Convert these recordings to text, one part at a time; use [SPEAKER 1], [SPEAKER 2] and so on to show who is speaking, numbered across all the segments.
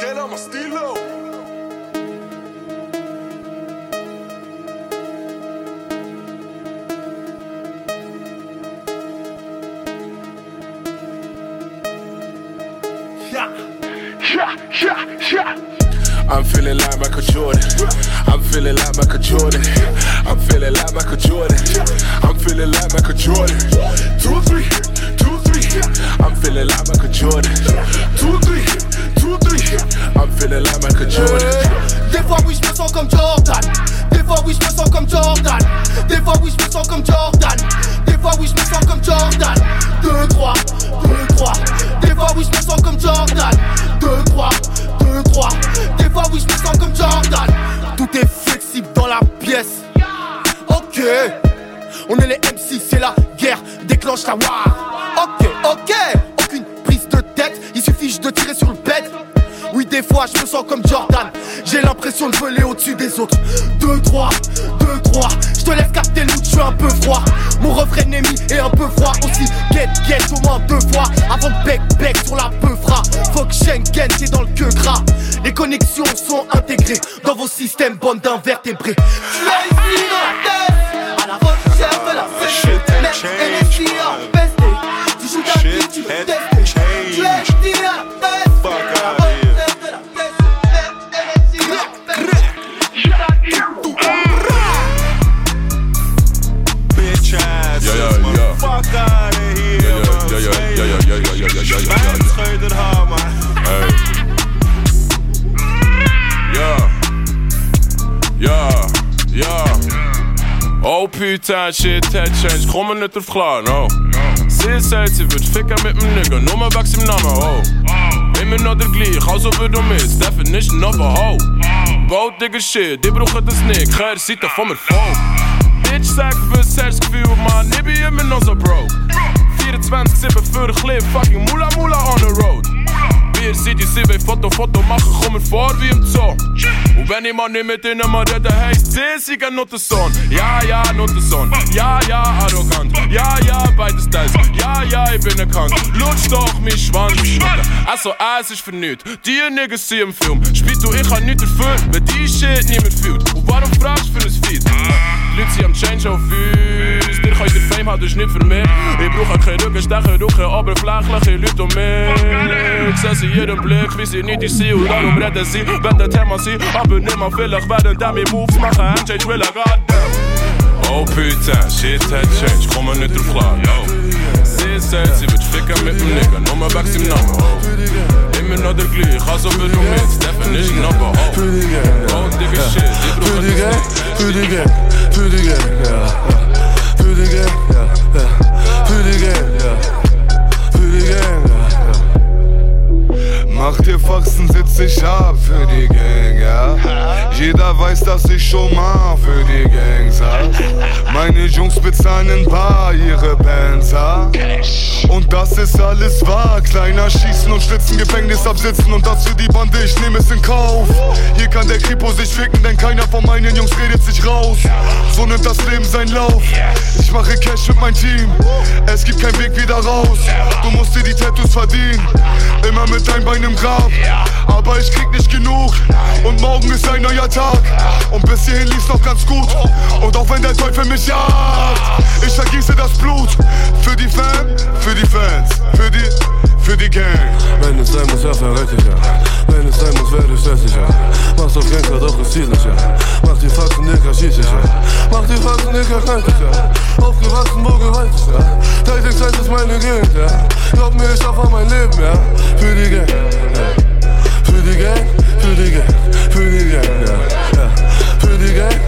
[SPEAKER 1] Yeah, yeah, yeah. I'm feeling like Michael Jordan. I'm feeling like Michael Jordan. I'm feeling like Michael Jordan. I'm feeling like Michael Jordan. Two, three, two, three. I'm feeling like Michael Jordan. Two, three,
[SPEAKER 2] Des fois oui je me sens comme Jordan. Des fois oui je me sens comme Jordan. Des fois oui je me sens comme Jordan. Des fois oui je me sens comme Jordan. 2, 3, 2, 3 Des fois oui je me sens comme Jordan. 2, 3, 2, 3 Des fois oui je me sens comme Jordan. Tout est flexible dans la pièce. Ok. On est les MC c'est la guerre. Déclenche la war. Ok, ok. Aucune prise de tête. Il suffit de tirer sur le des fois, je me sens comme Jordan. J'ai l'impression de voler au-dessus des autres. 2, 3, 2, 3. Je te laisse capter le je suis un peu froid. Mon refrain ennemi est un peu froid aussi. Get, get au moins deux fois. Avant de bec, bec sur la peufra. Fuck Schengen, c'est dans le queue gras. Les connexions sont intégrées dans vos systèmes, bande d'invertébrés. Tu l'as ici dans la tête. À la recherche de la
[SPEAKER 1] changed, man.
[SPEAKER 2] Tu joues ta vie, tu veux
[SPEAKER 1] had
[SPEAKER 2] tester. Tu
[SPEAKER 1] changed.
[SPEAKER 2] ici la
[SPEAKER 1] fuck out of here,
[SPEAKER 3] ja,
[SPEAKER 1] man.
[SPEAKER 3] Ja, ja, ja, ja, ja, ja, ja, ja, ja, ja. Hey. Ja. Ja. Ja. Oh, putain, shit, headchange. Grommen het of klaar, no. Zeer zei, ze wird ficken mit m nigga. Nur maar wachs im Namen, oh. Neem me naar de glie, ga zo weer door mis. Definition of a hoe. Boot, digger shit, dit broek gaat een snik. ziet er van m'n phone. Was hast du Gefühl, man? Ich bin immer noch so broke. 24-7 für ein Clip, fucking Mula Mula on the road. Wir sind die Siebe, Foto, Foto machen, kommen vor wie im Zoo. Und wenn ich mal nicht mit ihnen mal rede, heisst sie, sie gehen der Sohn. Ja, ja, der Sohn. Ja, ja, arrogant. Ja, ja, beides Teils. Ja, ja, ich bin erkannt. Lutsch doch mein Schwanz. Also, es ist für nichts. Die Niggas sind im Film. Spielt du, ich hab nichts erfüllt, wenn die Shit niemand fühlt. Und warum fragst du für ein Feed? Luzi am Change auf Füß Dir ich de Fame hat nicht für mir Ich bruch kein Rücke stache Ruche aber flachlache Lü um mir se sie jedem Blick wie sie nicht die sie und darum rette sie. Wenn der Thema sie aber nimmer vielleicht werden damit Moves mache Change will er gerade Oh putain shit had change kommen net te vla yo. Sagt, sie wird ficken mit dem Nigger, nur mal wechseln im Namen, oh. Immer noch der gleich, also bin du mit, Definition of a hoe.
[SPEAKER 4] Für die Gang,
[SPEAKER 3] Digga, shit, die brauchen
[SPEAKER 4] die Gang, für die Gang, für die Gang, ja, ja. Für die Gang, ja, ja. Für die Gang, ja. Mach dir Faxen, sitz ich ab für die Gang, ja. Jeder weiß, dass ich schon mal für die Gang saß. Meine Jungs bezahlen in Bar ihre Bands, ja. Und das ist alles wahr. Kleiner schießen und schlitzen, Gefängnis absitzen und das für die Bande, ich nehme es in Kauf. Hier kann der Kripo sich ficken, denn keiner von meinen Jungs redet sich raus. So nimmt das Leben seinen Lauf. Ich mache Cash mit meinem Team. Es gibt keinen Weg wieder raus. Du musst dir die Tattoos verdienen. Immer mit deinem Bein im Grab. Aber ich krieg nicht genug. Und morgen ist ein neuer Tag. Und bis hierhin lief's noch ganz gut. Und auch wenn der Teufel mich jagt, ich vergieße das Blut. Für die Fam, für die Fans, für die, für die Gang. Wenn es sein muss, ja, verrette ich ja. Wenn es sein muss, werde ich stressig, ja. Mach's auf Gangster, doch nicht, ja. Mach die Faxen, Dicker, schieß ich, ja. Mach die Faxen, Dicker, krank ich, ja. Aufgewachsen, wo Gewalt ist, ja. Teiligkeit ist meine Gegend, ja. Glaub mir, ich schaffe mein Leben, ja. Für die Gang, ja. Für die Gang, für die Gang, für die Gang, ja. ja. Für die Gang,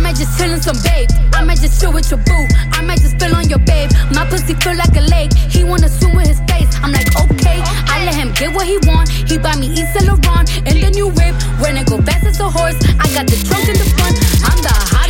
[SPEAKER 5] might just chill in some babe. I might just chill with your boo. I might just spill on your babe. My pussy feel like a lake. He wanna swim with his face. I'm like, okay. I let him get what he want. He buy me East Laurent and the new whip. When I go fast as a horse, I got the trunk in the front. I'm the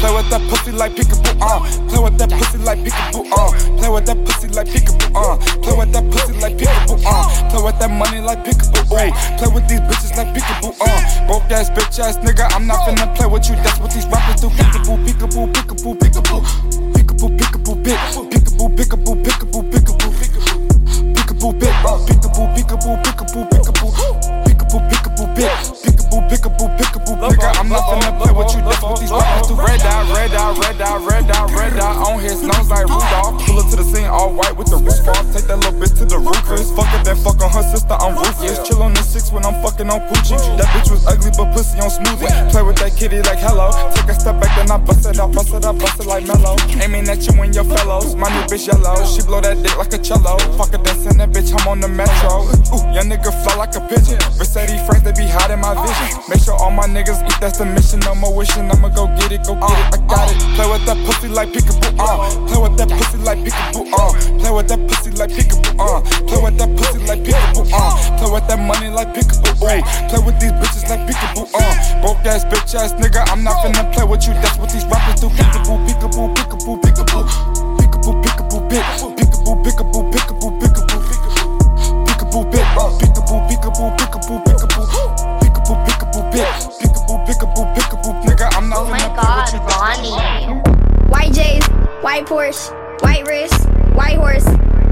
[SPEAKER 6] play with that pussy like peekaboo, uh. Play with that pussy like peekaboo, uh. Play with that pussy like peekaboo, uh. Play with that pussy like peekaboo, uh. Play with that money like peekaboo, uh. Play with these bitches like peekaboo, uh. Broke ass bitch ass nigga, I'm not finna play with you. That's what these rappers do. Peekaboo, peekaboo, peekaboo, peekaboo, peekaboo, peekaboo, peekaboo, peekaboo, peekaboo, peekaboo, peekaboo, peekaboo, peekaboo, peekaboo, peekaboo, peekaboo, peekaboo, peekaboo, peekaboo, peekaboo, peekaboo, peekaboo, peekaboo, nigga. I'm not finna play with you. That's what these rappers do. Red dot, red dot, red dot, red dot, red dot on his nose like Rudolph. Pull up to the scene all white with the roof off. Take that little bitch to the roof. Chris fucking then fuck on her sister. I'm ruthless. Chill on the six when I'm fucking on Poochie. That bitch was ugly but pussy on smoothie. Play with that kitty like hello. Take a step back then I bust it out, bust it out, bust it like mellow. Aiming at you and your fellows. My new bitch yellow. She blow that dick like a cello. Fuck a dancing that bitch. I'm on the metro. Ooh, young nigga fly like a pigeon. Versace friends they be hot in my vision. Make sure all my niggas eat. That's the mission. No more wishing. I'ma go get it, go get it. I got it. Play with that pussy like peekaboo. Uh. Play with that pussy like peekaboo. Uh. Play with that pussy like peekaboo. Uh. Play with that pussy like peekaboo. Uh. Play with that money like peekaboo. Ooh. Play with these bitches like peekaboo. Uh. Broke ass bitch ass nigga. I'm not finna play with you. That's what these rappers do. Peekaboo, peekaboo, peekaboo, peekaboo. Peekaboo, peekaboo, peekaboo, peekaboo, peekaboo, peekaboo, peekaboo, peekaboo, peekaboo, peekaboo, peekaboo, peekaboo, peekaboo, peekaboo, peekaboo, peekaboo, peekaboo, peekaboo, nigga. I'm not
[SPEAKER 7] Oh my
[SPEAKER 6] finna you.
[SPEAKER 7] god, Ronnie. White J's, white Porsche, white wrist, white horse,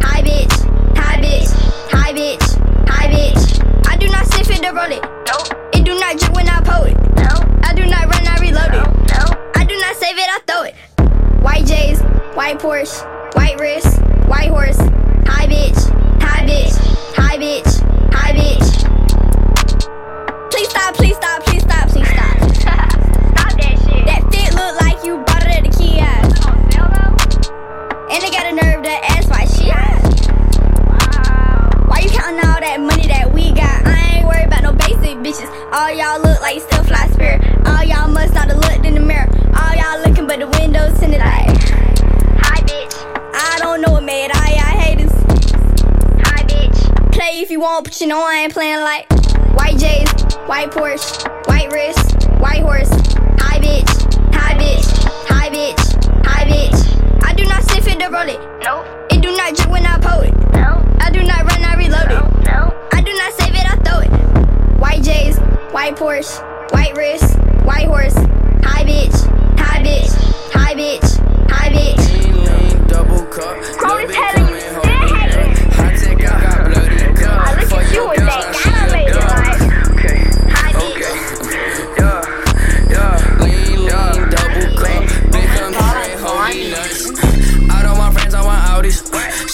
[SPEAKER 7] high bitch, high bitch, high bitch, high bitch. I do not sniff it to roll it. Nope. It do not drip when I pull it. No. I do not run, I reload it. No. I do not save it, I throw it. White J's, white Porsche, white wrist, white horse, high bitch, high bitch, high bitch, stop, please stop, please stop, please stop. stop that shit. That fit look like you bought it at the kiosk. And they got a nerve to ask why she Why you counting all that money that we got? I ain't worried about no basic bitches. All y'all look like still fly spirit. All y'all must not have looked in the mirror. All y'all looking but the windows tinted like. Hi bitch. I don't know what made all y'all haters. Hi bitch. Play if you want, but you know I ain't playing like white J's, white Porsche, white wrist, white horse, high bitch, high bitch, high bitch, high bitch. I do not sniff it to roll it. No. It do not drip when I pull it. No. I do not run, I reload it. No. I do not save it, I throw it. White J's, white Porsche, white wrist, white horse, high bitch, high bitch, high bitch, high bitch.
[SPEAKER 8] Double cup.
[SPEAKER 7] Bro,
[SPEAKER 8] Little
[SPEAKER 7] it's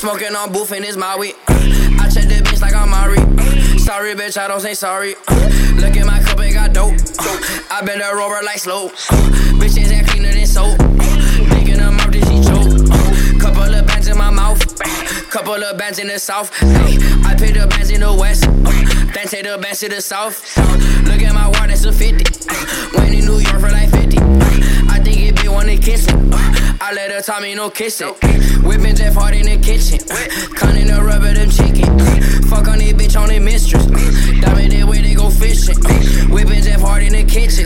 [SPEAKER 8] Smoking on booth and it's my weed. I check the bitch like I'm Mari. Uh, sorry, bitch, I don't say sorry. Uh, look at my cup, it got dope. Uh, I been a rover like slow. Bitches ain't cleaner than soap. Making them up, did she choke? Couple of bands in my mouth. Couple of bands in the south. Hey, I pay the bands in the west. Then take the bands to the south. Look at my water, that's a 50. Went in New York for like 50. I think it be wanna kiss me. I let her me no kissing. Whipping Jeff Hard in the kitchen. Cutting the rubber, them chicken. Fuck on this bitch on the mistress. Diamond that way they go fishing. Whipping Jeff Hard in the kitchen.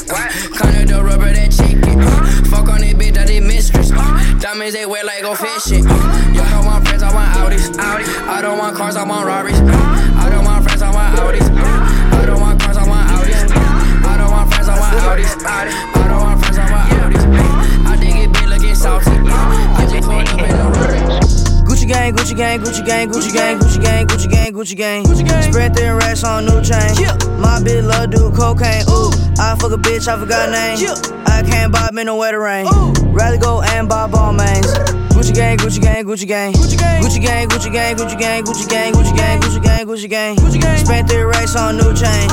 [SPEAKER 8] Cutting the rubber, that chicken. Fuck on this bitch, that they mistress. Diamonds they wear like go fishing. Y'all don't want friends, I want Audis. I don't want cars, I want Rarries. I don't want friends, I want Audis. I don't want cars, I want Audis. I don't want friends, I want Audis.
[SPEAKER 9] Gang, Gucci gang, Gucci gang, Gucci gang, Gucci gang, Gucci gang, Gucci gang. Spread thin racks on new chain. My bitch love do cocaine. Ooh, I fuck a bitch, I forgot name. I can't buy me no wetter rain. Rather go and buy Balmains. Gucci gang, Gucci gang, Gucci gang. Gucci gang, Gucci gang, Gucci gang, Gucci gang, Gucci gang, Gucci gang, Gucci gang, Gucci gang. Gucci gang. Spent three racks on new chain.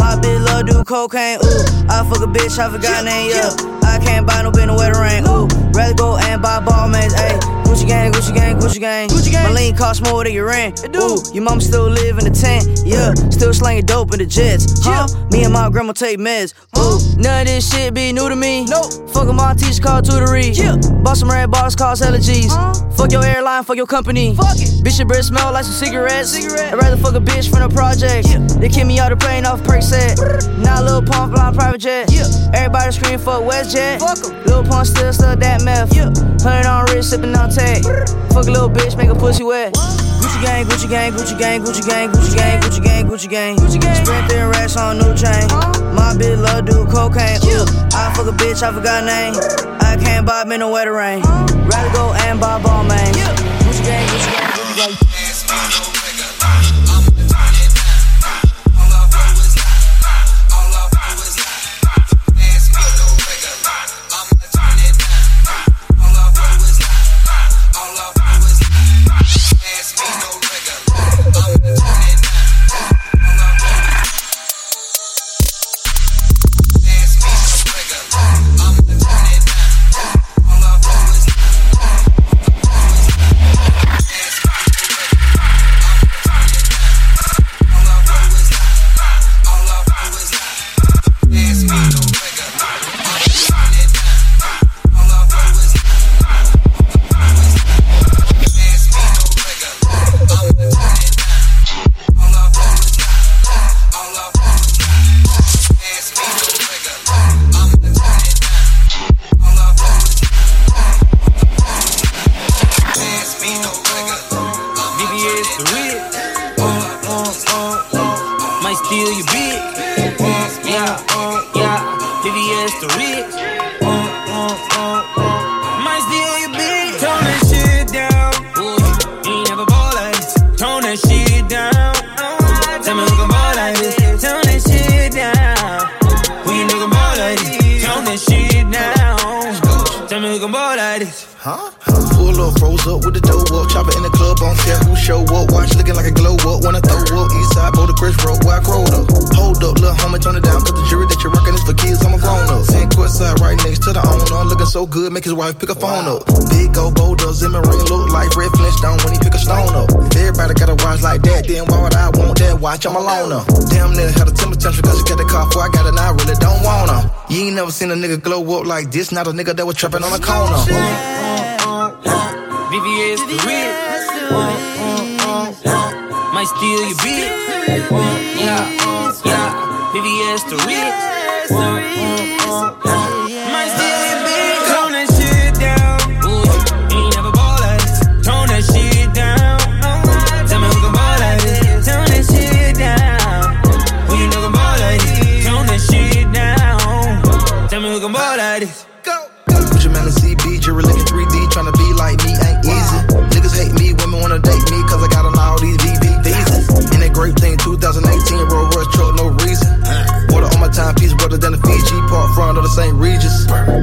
[SPEAKER 9] My bitch love do cocaine. Ooh, I fuck a bitch, I forgot name. Yeah, I can't buy no bitch no wetter rain. Ooh, rather go and buy Balmains. Ayy, Gucci gang, Gucci gang, Gucci gang. Gucci gang. My lean cost more than your rent. Ooh, your mom still live in the tent. Yeah, still slanging dope in the jets. Huh? Me and my grandma take meds. Ooh, none of this shit be new to me. Nope. Fuck my teacher called tutory. Yeah. Bought some red bars, cause allergies. Fuck your airline, fuck your company. Fuck it. Bitch, your breath smell like some cigarettes. Cigarette. I'd rather fuck a bitch from the project. Yeah. They kick me out the plane off Percocet. Now Lil Pump flying private jet. Yeah. Everybody scream fuck WestJet. Fuck 'em. Lil Pump still stuck that meth. Yeah. Hundred on wrist, sipping on tech. Fuck a little bitch, make a pussy wet. Gucci gang, Gucci gang, Gucci gang, Gucci gang, Gucci gang, Gucci gang, Gucci gang. Gucci gang. Spread thin racks on new chain. My bitch love do cocaine. Ooh, I fuck a bitch, I forgot name. I can't buy me no wetter rain. Rather go and buy. Gucci gang, Gucci gang, Gucci
[SPEAKER 10] want watch? I'm a loner. Damn near had a temper tantrum cause she got the car before I got it, now I really don't want her. You ain't never seen a nigga glow up like this, not a nigga that was trapping on the corner.
[SPEAKER 11] VVS the real. Might steal your bitch. Uh, yeah, yeah. VVS the real.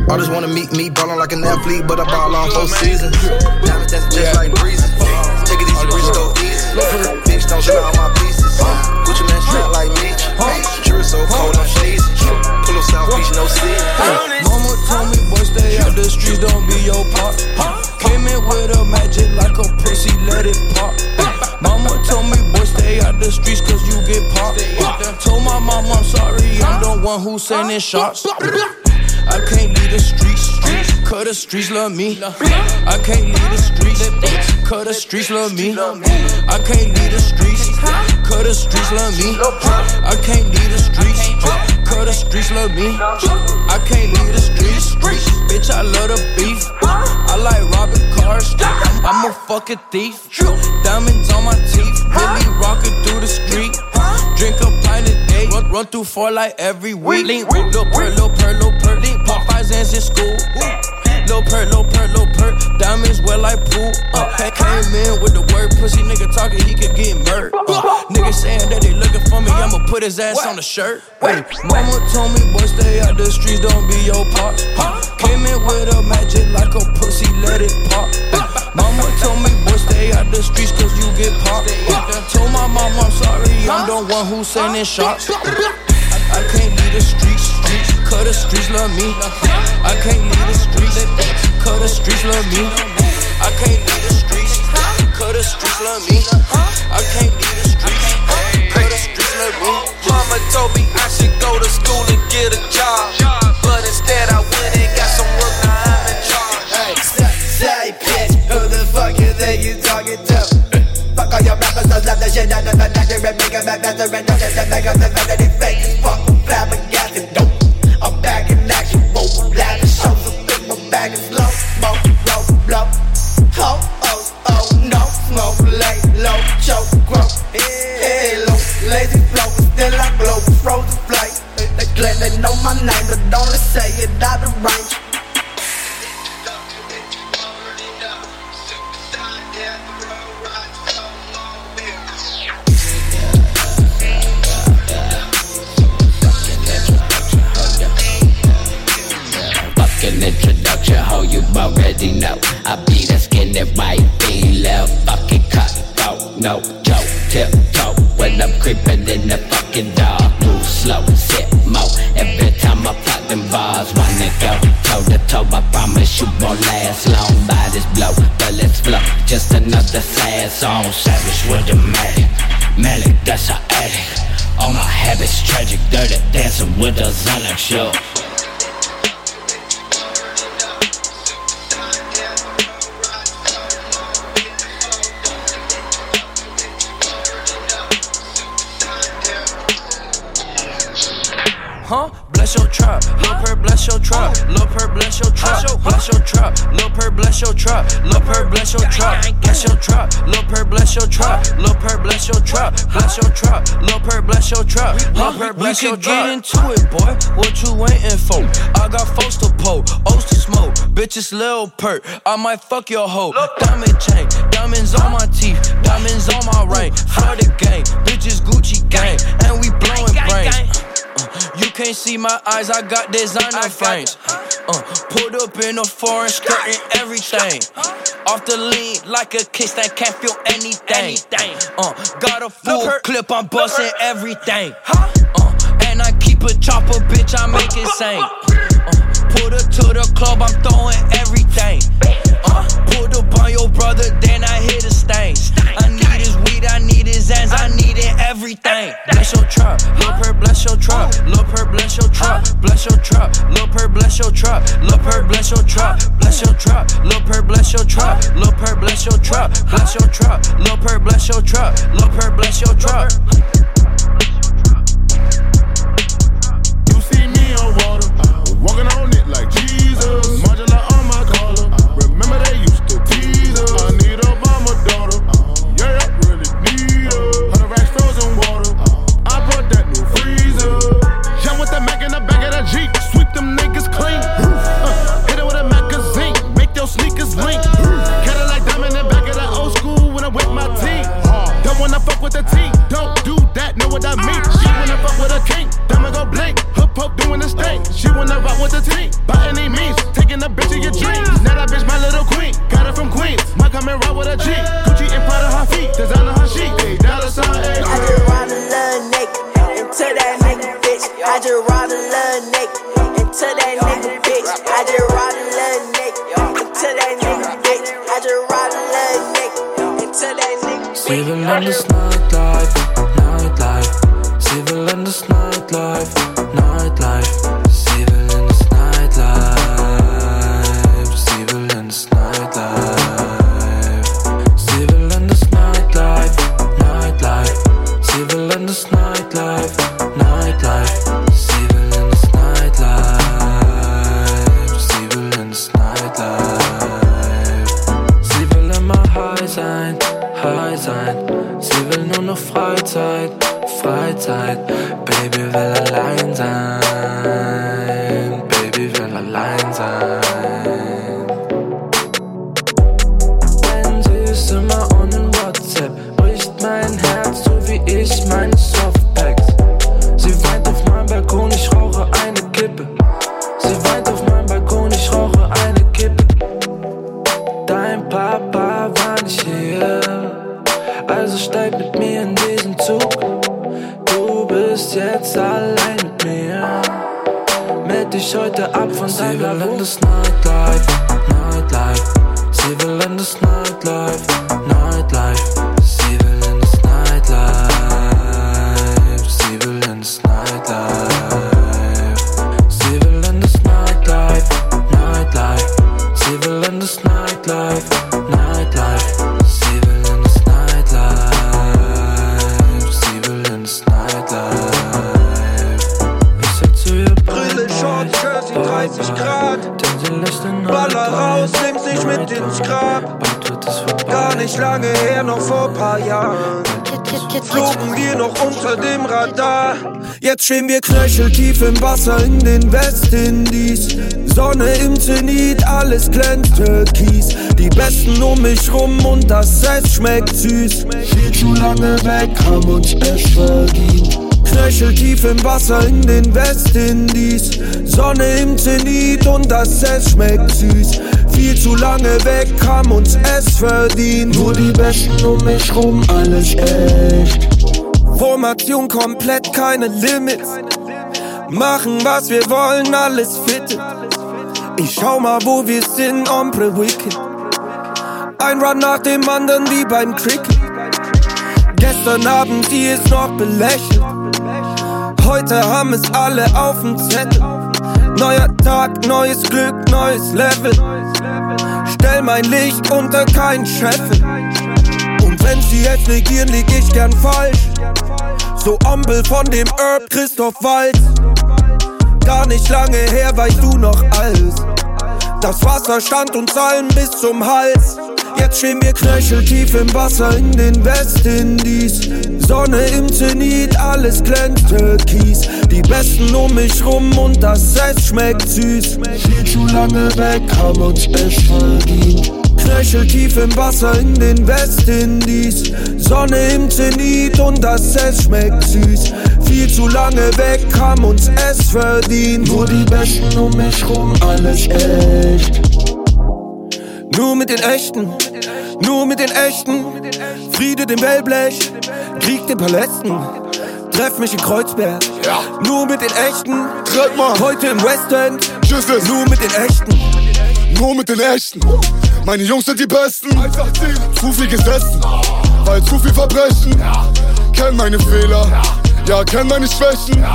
[SPEAKER 10] Regis. just wanna meet me, ballin' like an athlete, but I ball on four seasons. Diamonds dancing just like breezes. Take it easy, rich, go easy. Bitch, don't shit all my pieces. Gucci man strap like Meech. Jury so cold, I'm sneezing. Pull up South Beach, no sleep.
[SPEAKER 12] Mama told me, boy, stay out the streets, don't be your part. Came in with a magic like a pussy, let it pop. Mama told me, boy, stay out the streets, cause you get popped. Told my mom I'm sorry, I'm the one who sending shots. I can't leave the streets, streets. Cut the streets love me. I can't leave the streets. Cause the streets love me. I can't leave the streets. Cause the streets love me. I can't leave the streets. Cause the streets love me. I can't leave the streets. Bitch, I love the beef. I like robbing cars. I'm a fucking thief. Diamonds on my teeth. Really rocking through the street. Drink a pint a day. Run, run through four like every week. Link, little per, little per, little. Link, Popeyes ends in school. Lil' perk, lil' perk, lil' perk. Diamonds well like pool. Uh, came in with the word pussy nigga talking, he could get murked. Uh, nigga saying that they looking for me, I'ma put his ass on the shirt. Hey, mama told me, boy, stay out the streets, don't be your pop. Uh. Came in with a magic like a pussy, let it pop. Uh. Mama told me, boy, stay out the streets, cause you get popped. Told my mama I'm sorry, I'm the one who sending shots. I can't leave the streets, cause the streets love me. I can't leave the streets, cause the streets love me. I can't leave the streets, cause the streets love me. I can't leave the streets, cause the streets love me.
[SPEAKER 13] Mama told me I should go to school and get a job. But instead I went and got some work, now I'm in charge.
[SPEAKER 14] Hey, say, bitch, who the fuck you think you talking to? Fuck all your rappers, those love the shit out of the doctor and make them a better and nothing to make up the vanity fake fuck. Show.
[SPEAKER 12] Trap, Lil Per, bless your trap. We could get into it, boy. What you waiting for? I got folks to pull, O's to smoke, bitches Lil Perk. I might fuck your hoe. Diamond chain, diamonds on my teeth, diamonds on my ring. Florida gang, bitches Gucci gang, and we blowing brains. Uh, you can't see my eyes, I got designer frames. Uh, pulled up in a foreign skirt and everything. Off the lean like a kiss that can't feel anything. Uh, got a full clip, I'm busting everything. Huh? Uh, and I keep a chopper, bitch, I make it sing. Uh, put her to the club, I'm throwing everything. Uh, put up on your brother, then I hit a stain. I need his weed, I need his ends, I need it everything. Bless your trap, Lil Per, trap, bless your trap, Lil Per, bless your trap, Lil Per, bless your trap, bless your trap, Lil Per, bless your trap, Lil Per, bless your trap, bless your trap, Lil Per, bless your trap, Lil Per, bless your trap.
[SPEAKER 15] Bitch.
[SPEAKER 16] Wasser in den Westindies. Sonne im Zenit, alles glänzt türkis. Die Besten um mich rum und das Eis schmeckt süß. Viel zu lange weg, haben uns es verdient. Knöcheltief im Wasser in den Westindies. Sonne im Zenit und das Eis schmeckt süß. Viel zu lange weg, haben uns es verdient. Nur die Besten um mich rum, alles echt. Formation komplett, keine Limits. Machen was wir wollen, alles fit. Ich schau mal, wo wir sind, Ombre Wicked. Ein Run nach dem anderen wie beim Cricket. Gestern haben sie es noch belächelt. Heute haben es alle auf dem Zettel. Neuer Tag, neues Glück, neues Level. Stell mein Licht unter kein Scheffel. Und wenn sie jetzt negieren, lieg ich gern falsch. So Ombel von dem Herb Christoph Walz. Gar nicht lange her weißt du noch alles. Das Wasser stand uns allen bis zum Hals. Jetzt stehen wir knöcheltief im Wasser in den Westindies. Sonne im Zenit, alles glänzt türkis. Die Besten um mich rum und das Eis schmeckt süß. Viel zu lange weg, haben uns es verdient. Knöcheltief im Wasser in den Westindies. Sonne im Zenit und das Eis schmeckt süß. Viel zu lange weg, haben uns es verdient. Nur die Besten um mich rum, alles echt. Nur mit den Echten, nur mit den Echten. Friede dem Wellblech, Krieg den Palästen. Treff mich in Kreuzberg, nur mit den Echten. Heute im West End, nur mit den Echten.
[SPEAKER 4] Nur mit den Echten. Meine Jungs sind die Besten. Zu viel gesessen, weil zu viel Verbrechen. Kenn meine Fehler, ja, kenn meine Schwächen.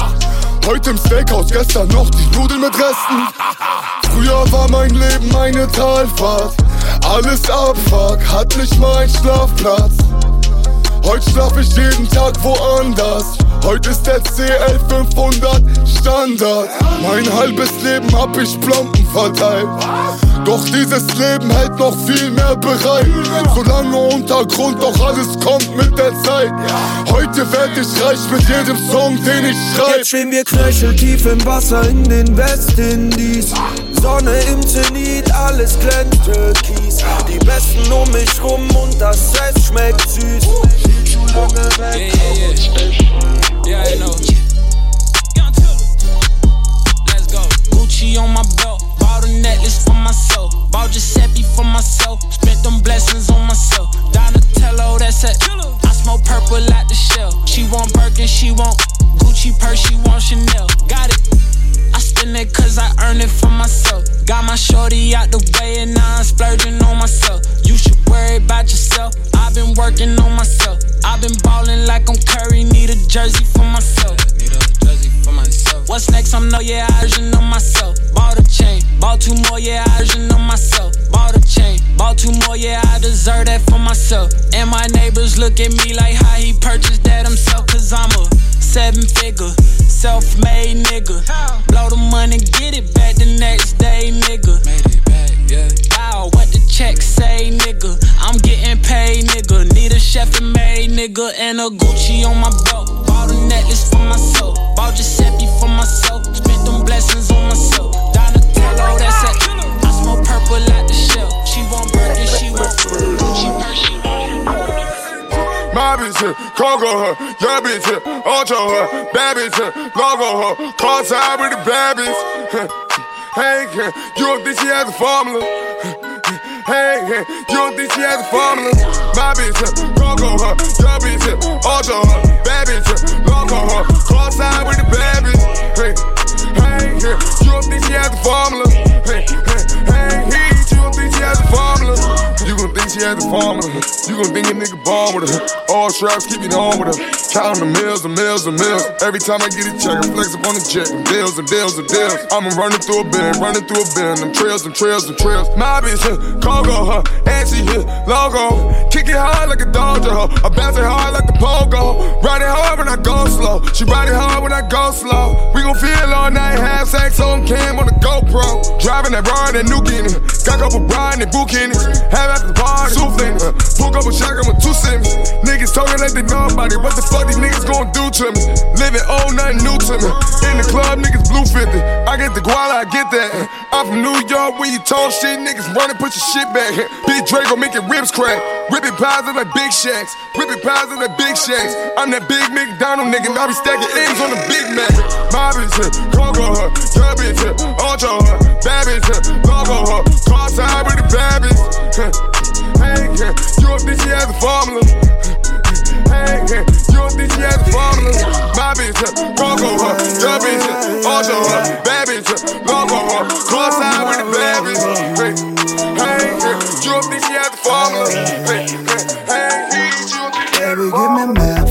[SPEAKER 4] Heute im Steakhouse, gestern noch die Nudeln mit Resten. Früher war mein Leben eine Talfahrt. Alles Abfuck, hat nicht mal einen Schlafplatz. Heute schlaf ich jeden Tag woanders. Heute ist der CL 500 Standard. Mein halbes Leben hab ich Plomben verteilt. Doch dieses Leben hält noch viel mehr bereit. Solange Untergrund, doch alles kommt mit der Zeit. Heute werd ich reich mit jedem Song, den ich schreib.
[SPEAKER 16] Jetzt stehen wir knöcheltief im Wasser in den Westindies. Sonne im Zenit, alles glänzt türkis. Die Besten um mich rum und das Eis schmeckt süß. Viel zu lange weg,
[SPEAKER 17] Yeah, yeah, yeah. Yeah, I know. Let's go. Gucci on my belt. Bought a necklace for myself. Bought Giuseppe for myself. Spent them blessings on myself. Donatello, that's it. I smoke purple out the shell. She want Birkin, she want Gucci purse, she want Chanel. Got it. I spend it cause I earn it for myself. Got my shorty out the way and now I'm splurging on myself. You should worry about yourself. I've been working on myself. I've been balling like I'm Curry, need a jersey for myself. What's next? I'm no, yeah, I version on myself. Bought a chain, bought two more, yeah, I version on myself. Bought a chain, bought two more, yeah, I deserve that for myself. And my neighbors look at me like how he purchased that himself, cause I'm a seven figure, self made nigga. Blow the money, get it back the next day, nigga. Made it back, yeah. Wow, what the check say, nigga? I'm getting paid
[SPEAKER 18] nigga Need a chef and maid, nigga, and a Gucci on my belt. Bought a necklace for myself. Bought Giuseppe for myself. Spent them blessings on myself. Donatello, that's it. I smoke purple like the shell. She want burger, she want Gucci purse.
[SPEAKER 15] My bitch here, Congo her, your bitch here, Ocho her, bad bitch here, logo her, car side with the bad bitch. Hey, you don't think she has a formula? Hey, you don't think she has a formula? My bitch Congo her, your bitch Ocho her, bad bitch logo her, car side with the bad bitch. Hey, hey, you don't think she has a formula? Hey, hey, hey, gon' think she has a formula. You gon' think a nigga born with her. All straps keep it on with her. Counting the mills and mills and mills. Every time I get a check, I flex up on the jet. And deals and deals and deals. I'ma running through a bend, running through a bend. Them trails and trails and trails. My bitch here, Congo her. And she here, logo. Kick it hard like a her. I bounce it hard like a pogo. Ride it hard when I go slow. She ride it hard when I go slow. We gon' feel all night, have sex on cam on the GoPro. Driving that bar, that new Guinea. Got a couple Brian and Buchanan. Have after the bar, souffle. Pull up a shotgun with two sims. Niggas talking like they know about it. What the fuck these niggas gon' do to me? Living old, nothing new to me. In the club, niggas blue 50. I get the guala, I get that. Uh, I'm from New York, where you talk shit, niggas running, put your shit back. Big Draco making ribs crack. Ripping pies in like big shacks. Ripping pies in like big shacks. I'm that big McDonald nigga. I be stacking eggs on the Big Mac. My bitch uh, here, Congo her. Uh, your bitch Ocho her. Bad bitch logo her. Car side with the bad bitch. Yeah, you don't think she has a formula? Hey, yeah, you don't think she has a formula? My bitch uh, here, Congo her. Your bitch uh, here, Ocho her. Bad bitch uh, here, logo her. Side with the bad bitch. Hey, hey, yeah, you don't think she has a formula? Hey, hey, hey,
[SPEAKER 16] Baby, mehr von dem,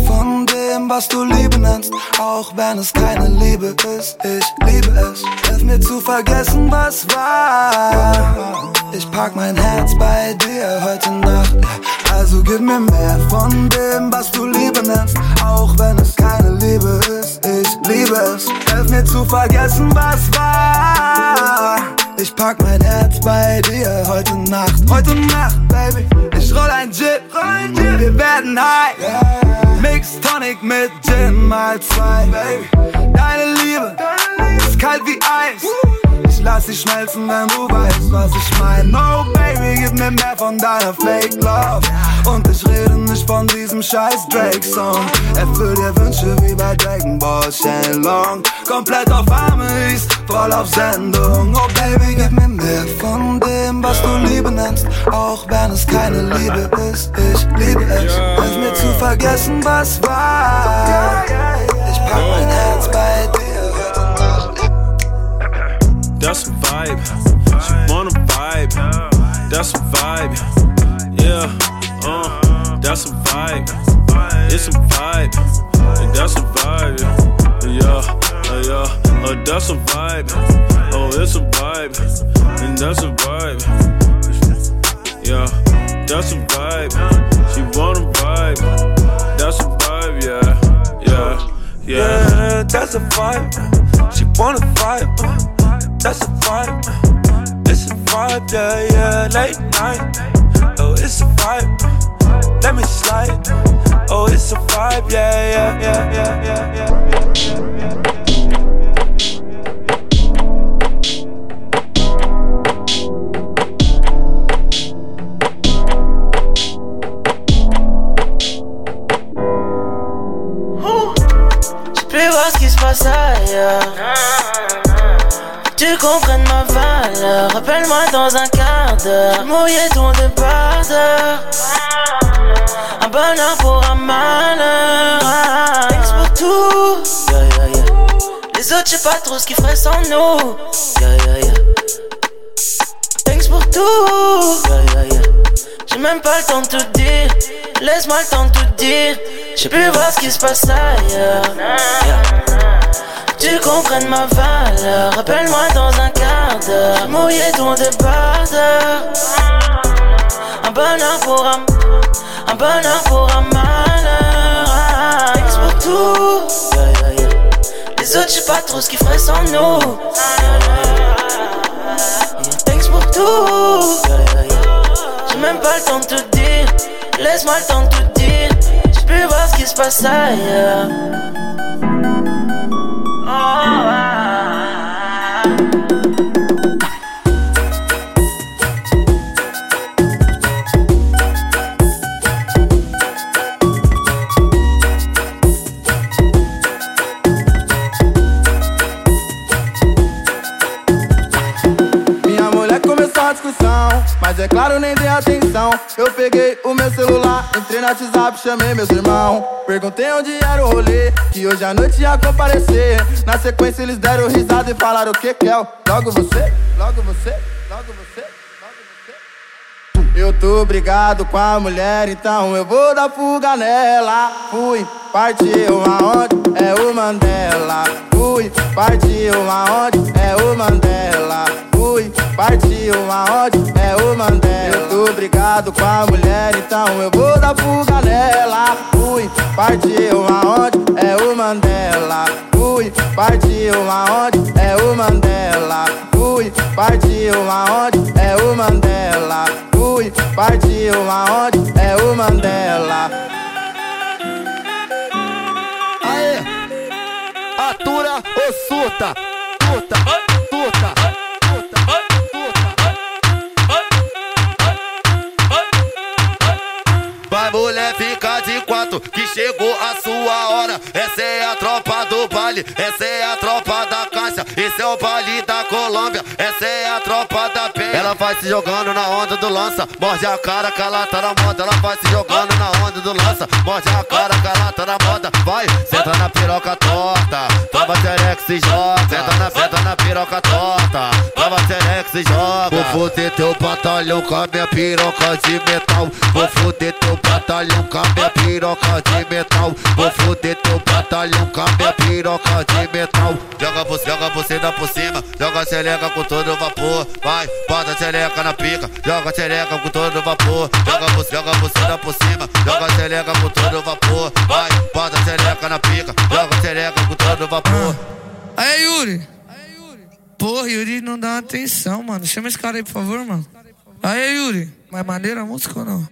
[SPEAKER 16] was du Liebe nennst, auch wenn es keine Liebe ist. Ich liebe es. Hilf mir zu vergessen, was war. Ich pack mein Herz bei dir heute Nacht. Also gib mir mehr von dem, was du Liebe nennst, auch wenn es keine Liebe ist. Ich liebe es. Hilf mir zu vergessen, was war. Ich pack mein Herz bei dir heute Nacht. Heute Nacht, Baby. Ich roll ein Jit. Wir werden high. Mix Tonic mit Gin mal zwei. Baby. Deine Liebe ist kalt wie Eis. Lass dich schmelzen, wenn du weißt, was ich mein. No, Baby, gib mir mehr von deiner Fake Love. Und ich rede nicht von diesem scheiß Drake-Song. Erfüll dir Wünsche wie bei Dragon Ball Shenlong. Komplett auf Amis, voll auf Sendung. Oh, Baby, gib mir mehr von dem, was du Liebe nennst. Auch wenn es keine Liebe ist, ich liebe es. Hilf mir zu vergessen, was war. Ich pack mein Herz bei dir.
[SPEAKER 19] That's a vibe. She wanna vibe. That's a vibe. Yeah, uh, that's a vibe. It's a vibe. And that's a vibe. Yeah, uh, yeah, uh, that's a vibe. Oh, it's a vibe. And that's a vibe. Yeah, that's a vibe. She wanna vibe. That's a vibe. Yeah, yeah, yeah.
[SPEAKER 20] Yeah, that's a vibe. She wanna vibe. That's a vibe. It's a vibe, yeah, yeah. Late night. Oh, it's a vibe. Let me slide. Oh, it's a vibe, yeah, yeah, yeah, yeah, yeah, yeah.
[SPEAKER 17] J'ai Tu comprennes ma valeur. Rappelle-moi dans un quart d'heure. Mouiller ton débardeur. Un bonheur pour un malheur. Thanks pour tout. Les autres, je sais pas trop ce qu'ils feraient sans nous. Thanks pour tout. J'ai même pas le temps de tout dire. Laisse-moi le temps de tout dire. J'ai pu voir ce qui se passe ailleurs. Tu comprennes ma valeur. Rappelle-moi dans un quart d'heure. Mouiller ton débardeur. Un bonheur pour un. Un bonheur pour un malheur. Pour tout. Les autres, je sais pas trop ce qu'ils feraient sans nous. Thanks pour tout. J'ai même pas le temps de te dire. Laisse-moi le temps de te dire. Pu voir quis passar, yeah. Oh,
[SPEAKER 21] mas é claro, nem dei atenção. Eu peguei o meu celular, entrei no WhatsApp, chamei meus irmãos. Perguntei onde era o rolê, que hoje à noite ia comparecer. Na sequência, eles deram risada e falaram: O que, Kel? Logo você, logo você, logo você. Eu tô brigado com a mulher, então eu vou dar fuga nela. Fui, partiu aonde? É o Mandela. Fui, partiu aonde? É o Mandela. Fui, partiu aonde? É o Mandela. Eu tô brigado com a mulher, então eu vou dar fuga nela. Fui, partiu aonde? É o Mandela. Fui, partiu aonde? É o Mandela. Fui, partiu aonde? É o Mandela. Fui, partiu aonde? É o Mandela.
[SPEAKER 22] Aê! Atura ou surta? Surta, surta.
[SPEAKER 23] Vai mulher, fica de quatro, que chegou a sua hora. Essa é a tropa do baile, essa é a tropa da caixa. Esse é o baile da Colômbia, essa é a tropa da penha. Ela vai se jogando na onda do lança, morde a cara ela tá na moda. Ela vai se jogando na onda do lança, morde a cara ela tá na moda. Vai, senta na piroca torta, toma xerex e joga. Senta na, senta na piroca torta, toma xerex e joga. Vou foder teu batalhão com a minha piroca de metal. Vou foder teu batalhão com a minha piroca de metal. Vou foder teu batalhão com a minha piroca de metal. Joga você, joga você dá por cima, joga xereca com todo vapor. Vai, bota xereca na pica, joga xereca com todo vapor. Joga você, joga você dá por cima, joga xereca com todo vapor. Vai, bota xereca na pica, joga xereca com todo vapor.
[SPEAKER 24] Aí, Yuri. Porra, Yuri não dá atenção, mano. Chama esse cara aí, por favor, mano. Aí, Yuri. Mas maneira a música ou não?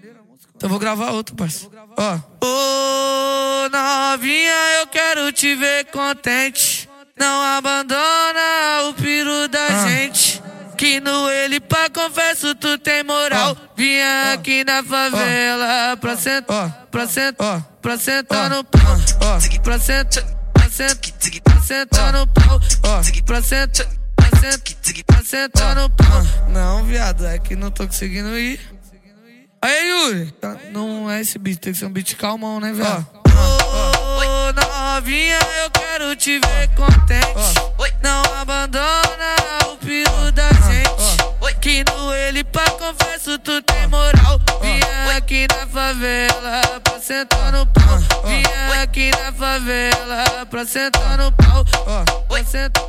[SPEAKER 24] Então vou gravar outro, parceiro. Ó. Ô, novinha, eu quero te ver contente. Não abandona o piru da gente. Que no ele pra confesso tu tem moral. Vinha aqui na favela pra sentar, pra sentar, pra sentar no pau. Pra sentar, pra sentar, pra sentar no pau. Pra sentar, pra sentar, pra sentar no pau. Não, viado, é que não tô conseguindo ir. Aí, Yuri, tá- não é esse beat, tem que ser um beat calmão, né, velho? Ô, novinha, eu quero te ver contente. Não abandona o piru da gente. Que no ele pra confesso tu tem moral. Vinha aqui na favela pra sentar no pau. Vinha aqui na favela pra sentar no pau. Pra sentar.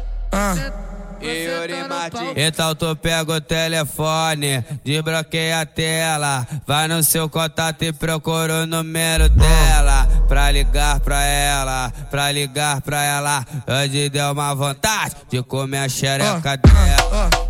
[SPEAKER 25] Yuri Martins. Então tu pega o telefone, desbloqueia a tela. Vai no seu contato e procura o número dela. Pra ligar pra ela, pra ligar pra ela. Hoje deu uma vontade de comer a xereca dela.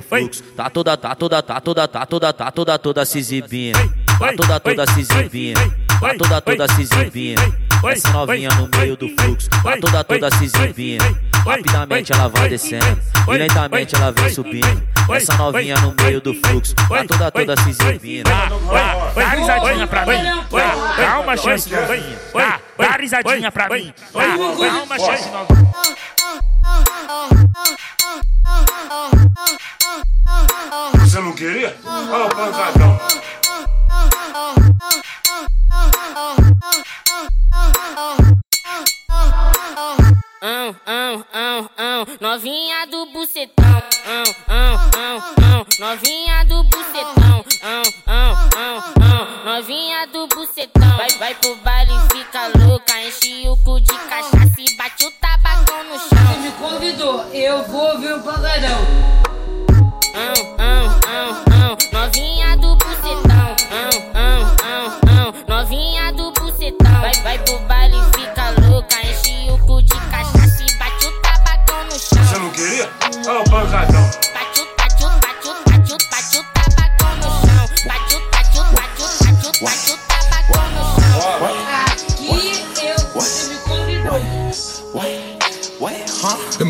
[SPEAKER 26] fluxo, tá toda, tá toda, tá toda, tá toda, tá toda, tá toda, toda se exibindo. Tá toda, toda se exibindo. Tá toda, toda se exibindo. Essa novinha no meio do fluxo, tá toda, toda se exibindo. Rapidamente ela vai descendo e lentamente ela vem subindo. Essa novinha no meio do fluxo, tá toda, toda se exibindo.
[SPEAKER 27] Dá risadinha pra mim. Dá uma chance novinha. Dá, risadinha pra mim. Dá, dá uma chance.
[SPEAKER 28] Você não queria? Olha o pancadão.
[SPEAKER 29] Ão, ão, ão, ão, novinha do bucetão. Ão, ão, ão, ão, novinha do bucetão. Ão, ão, ão, ão, novinha do bucetão. Vai, vai pro baile, fica louca, enche o cu de cachaça e bate o tabacão no chão.
[SPEAKER 27] Você me convidou, eu vou ver o pancadão.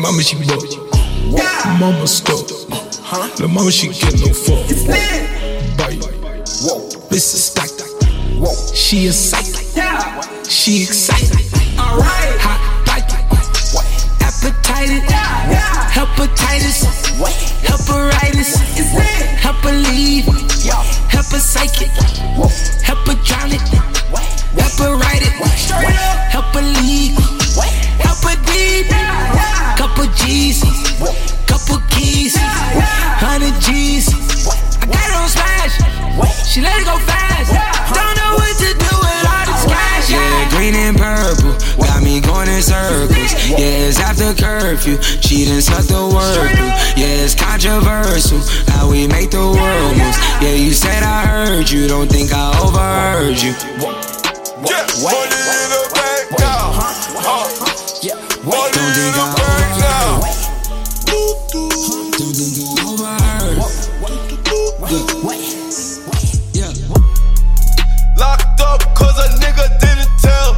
[SPEAKER 30] mama she broke. Whoa. Mama stuck. Huh? The mama she get no fuck. Bite. Whoa. This is stack. Whoa. She is psych. Yeah. She excited. Alright. Hot like Appetitis. Yeah. Yeah. Hepatitis. What? Heparitis. Help her leave. Help her psychic. Help her drown it. What? Hepalead, hepapsychic, hepatonic, heparitis, hepalead, hepadied, couple G's, couple keys, hundred G's. I got it on smash, she let it go fast. Don't know what to do with all this cash.
[SPEAKER 12] Yeah, green and purple, got me going in circles. Yeah, it's after curfew, she done sucked the word through. Yeah, it's controversial how we make the world moves. Yeah, you said I heard you, don't think I overheard you.
[SPEAKER 31] Yeah, money in the bank now. Money in the bank now.
[SPEAKER 12] Don't think I overheard.
[SPEAKER 31] Locked up cause a nigga didn't tell.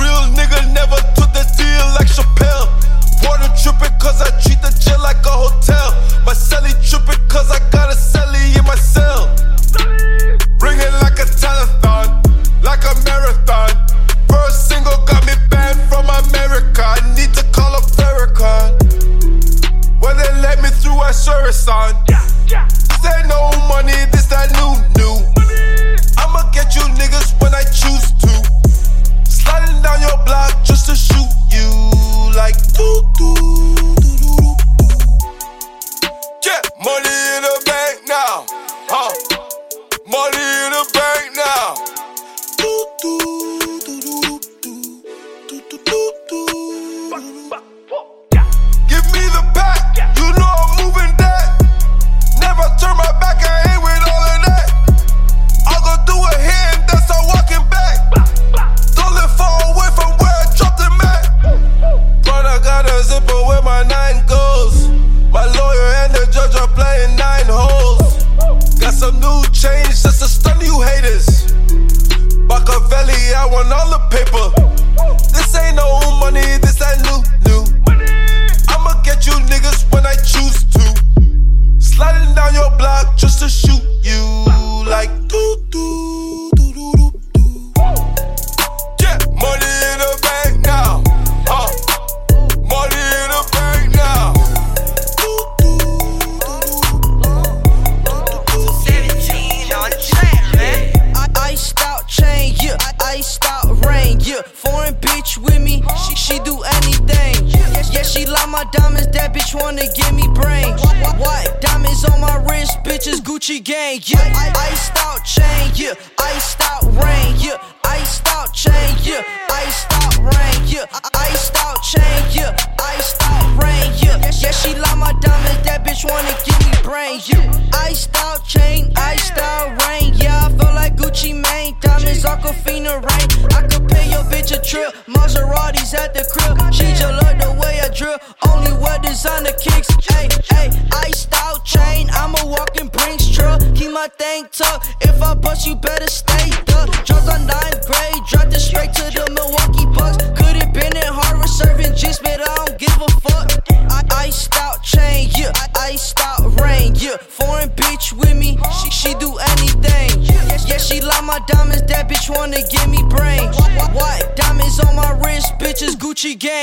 [SPEAKER 31] Real nigga never took the deal like Chappelle. Water tripping cause I treat the jail like a
[SPEAKER 9] Gucci gang, yeah.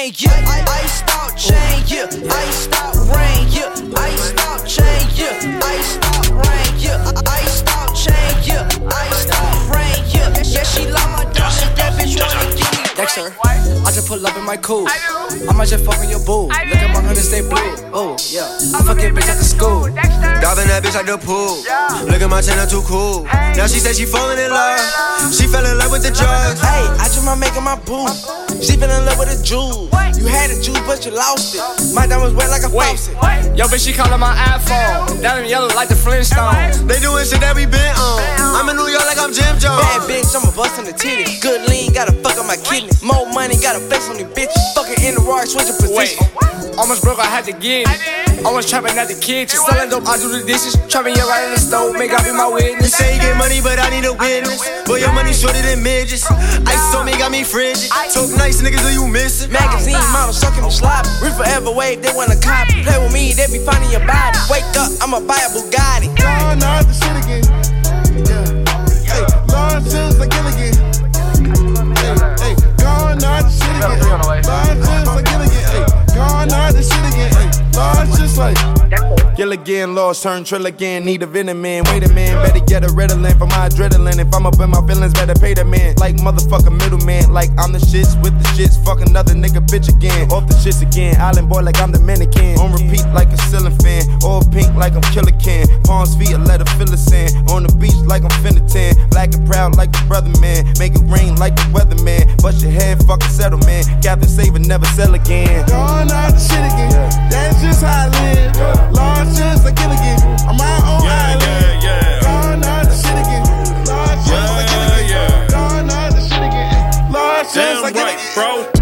[SPEAKER 9] Gang, yeah. I iced out chain, yeah. Iced out rain, yeah. Iced out chain, yeah. Iced out rain, yeah. Iced out chain, yeah. Iced out rain, yeah. Yeah, she love my diamond, that bitch wanna give me
[SPEAKER 32] Dexter, I just pull up in my coupe. I might just fuck on your boo. Look at my hundreds, they blue. Oh, yeah. I fuck your bitch at the school.
[SPEAKER 33] Diving that bitch like the pool. Look at my chain, I'm too cool. Now she said she falling in love. She fell in love with the drugs.
[SPEAKER 32] Hey, I just might make her my boo. She fell in love with a jewel. You had a juice, but you lost it. My diamonds wet like a faucet. Yo, bitch, she calling my iPhone. Diamond yellow like the Flintstones.
[SPEAKER 33] They doing shit that we been on. I'm in New York like I'm Jim Jones.
[SPEAKER 32] Bad bitch, I'ma bust in the titty. Good lean, gotta fuck on my kidneys. More money, gotta flex on these bitches. Fucking in the rock, switching position. Almost broke, I had to get it. Almost trapping at the kitchen. Selling dope, I do the dishes. Trapping you right in the stove, make I be my witness.
[SPEAKER 33] say you get money, but I need a witness. Boy, your money shorter than midgets. Ice on me got me frigid. Talk nice niggas, are you missing?
[SPEAKER 32] Magazine model sucking me sloppy. We forever wave, they wanna copy. Play with me, they be finding your body. Wake up, I'ma buy a Bugatti.
[SPEAKER 34] Nah, nah, the shit again. Yeah. Hey, Lawrence like Gilligan. Hey, hey, gone, not the shit again. Lawrence like Gilligan. Hey, gone, not the shit again. Hey, Lawrence just like.
[SPEAKER 35] Gilligan, lost, turn trill again. Need a venom man. Wait a man, better get a Ritalin for my adrenaline. If I'm up in my feelings, better pay the man. Like motherfucker middleman. Like I'm the shits with the shits. Fuck another nigga bitch again. Off the shits again. Island boy like I'm the mannequin. On repeat like a ceiling fan. All pink like I'm killer can. Palms feet, a letter fill of sand. On the beach like I'm finna tan. Black and proud like the brother man. Make it rain like the weatherman. Bust your head, fucking settle man. Captain save and never sell again.
[SPEAKER 34] Gone, not the shit again. That's just how I live. Yeah. Lord, just again. My own yeah, island. Yeah, yeah. Lord, just like
[SPEAKER 19] Damn right, bro.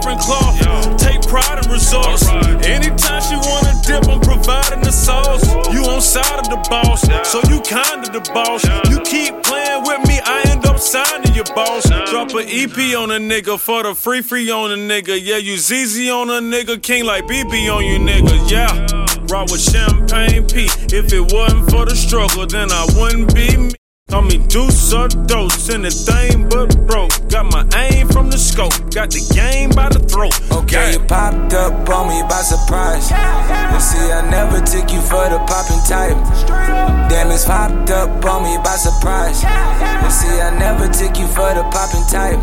[SPEAKER 19] Different cloth. Take pride in results. Anytime she wanna dip, I'm providing the sauce. You on side of the boss, so you kinda the boss. You keep playing with me, I end up signing your boss. Drop a EP on a nigga for the free free on a nigga. Yeah, you ZZ on a nigga, king like BB on you nigga. Yeah, rock with champagne P. If it wasn't for the struggle, then I wouldn't be me. Call me deuce or dose, anything but broke. Got my aim from the scope, got the game by the throat.
[SPEAKER 36] Okay, you popped up on me by surprise. You see, I never took you for the popping type. Damn, it's popped up on me by surprise. You see, I never took you for the popping type.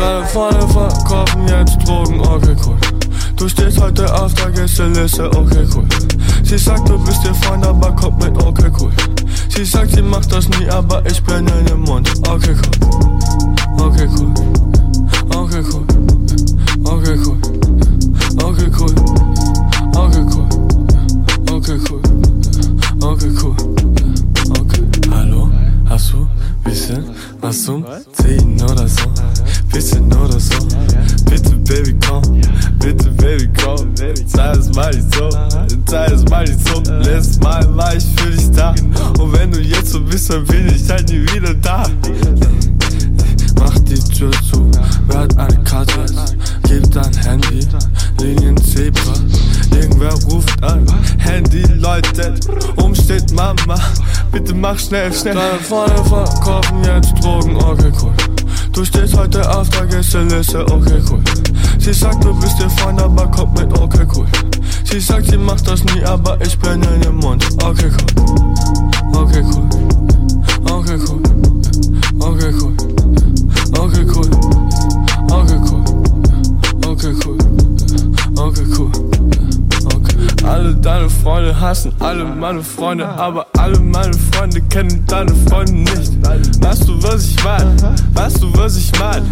[SPEAKER 30] Deine Freunde verkaufen jetzt Drogen, okay cool. Du stehst heute auf der Gästeliste, okay cool. Sie sagt, du bist ihr Freund, aber kommt mit, okay cool. Sie sagt, sie macht das nie, aber ich bin in ihrem Mund, okay cool. Okay cool. Okay cool. Okay cool. Okay cool. Okay cool. Okay cool. Okay cool. Okay. Hallo? Hast du bisschen was zum Ziehen oder so? Bisschen oder so? Bitte, Baby, komm. Bitte, Baby, komm. Sei es mal nicht so. Sei es mal nicht so. Letztes Mal war ich für dich da. Und wenn du jetzt so bist, dann bin ich halt nie wieder da. Mach die Tür zu, wer hat eine Karte? Gib dein Handy, Linien Zebra. Irgendwer ruft an, Handy läutet, umsteht Mama. Bitte mach schnell, schnell. Deine Freunde verkaufen jetzt Drogen, okay cool. Du stehst heute auf der Gästeliste, okay cool. Sie sagt, du bist ihr Freund, aber kommt mit, okay cool. Sie sagt, sie macht das nie, aber ich bin in ihrem Mund, okay cool. Okay cool. Okay cool. Okay cool. Okay cool. Okay cool. Okay cool. Okay cool. Okay. Alle deine Freunde hassen alle meine Freunde, aber alle meine Freunde kennen deine Freunde nicht. Weißt du, was ich mein? Weißt du, was ich mein?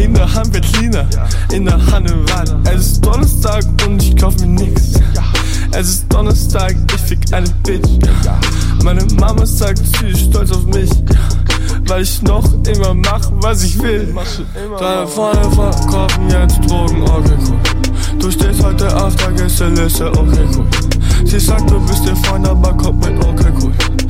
[SPEAKER 30] In der Hand Lina, in der Hand im. Es ist Donnerstag und ich kauf mir nix. Es ist Donnerstag, ich fick eine Bitch. Meine Mama sagt, sie ist stolz auf mich. Weil ich noch immer mach, was ich will. Deine Freunde verkaufen jetzt Drogen, okay cool. Du stehst heute auf der Gästeliste, okay cool. Sie sagt, du bist ihr Freund, aber kommt mit, okay cool.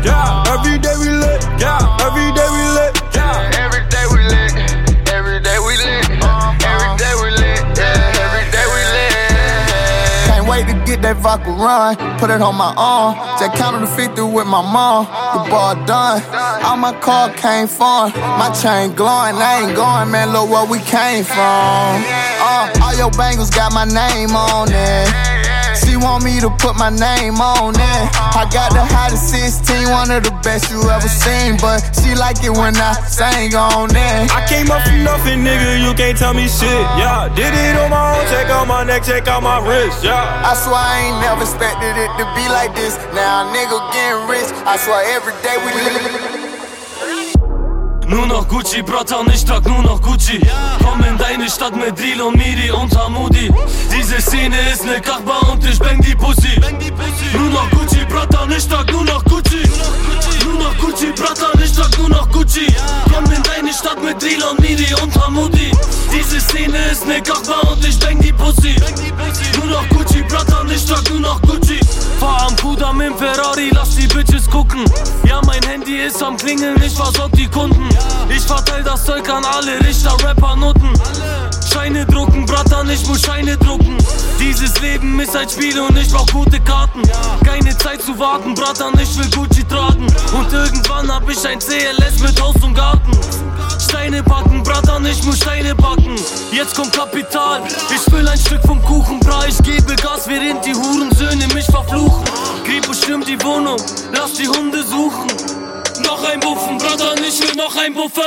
[SPEAKER 16] Yeah, every day we lit. Yeah, every day we lit. Yeah,
[SPEAKER 21] every day we lit. Every day we lit. Every day we lit. Yeah, every day we lit. Can't wait to get that vodka run. Put it on my arm. Just counted the 50 with my mom. The ball done. All my car came from. My chain glowing. I ain't going, man. Look where we came from. Uh, all your bangles got my name on it. Want me to put my name on it. I got the hottest 16, one of the best you ever seen. But she like it when I sing on it.
[SPEAKER 16] I came up from nothing, nigga, you can't tell me shit. Yeah, did it on my own, check out my neck, check out my wrist. Yeah.
[SPEAKER 21] I swear I ain't never expected it to be like this. Now nigga getting rich. I swear every day we live.
[SPEAKER 37] Nur noch Gucci, Bratan, ich trag nur noch Gucci. Komm in deine Stadt mit Drill und Miri und Hamudi. Diese Szene ist ne Kachba und ich bang die Pussy. Nur noch Gucci, Bratan, ich trag nur noch Gucci. Nur noch Gucci, Bratan, ich trag nur noch Gucci. Komm in deine Stadt mit Drill und Miri und Hamudi. Diese Szene ist ne Kachba und ich bang die Pussy. Nur noch Gucci, Bratan, ich trag nur noch Gucci. Fahr am Kudam im Ferrari, lass die Bitches gucken. Ja, mein Handy ist am Klingeln, ich versorg die Kunden. Ich verteil das Zeug an alle Richter, Rapper, Noten. Scheine drucken, Bratan, ich muss Scheine drucken. Dieses Leben ist ein Spiel und ich brauch gute Karten. Keine Zeit zu warten, Bratan, ich will Gucci tragen. Und irgendwann hab ich ein CLS mit Haus und Garten. Steine packen, Bratan, ich muss Steine packen. Jetzt kommt Kapital, ich will ein Stück vom Kuchen, bra, ich gebe Gas, während die Hurensöhne mich verfluchen. Kripo stimmt die Wohnung, lass die Hunde suchen. Noch ein Buffen, Bratan, ich will noch ein Buffen.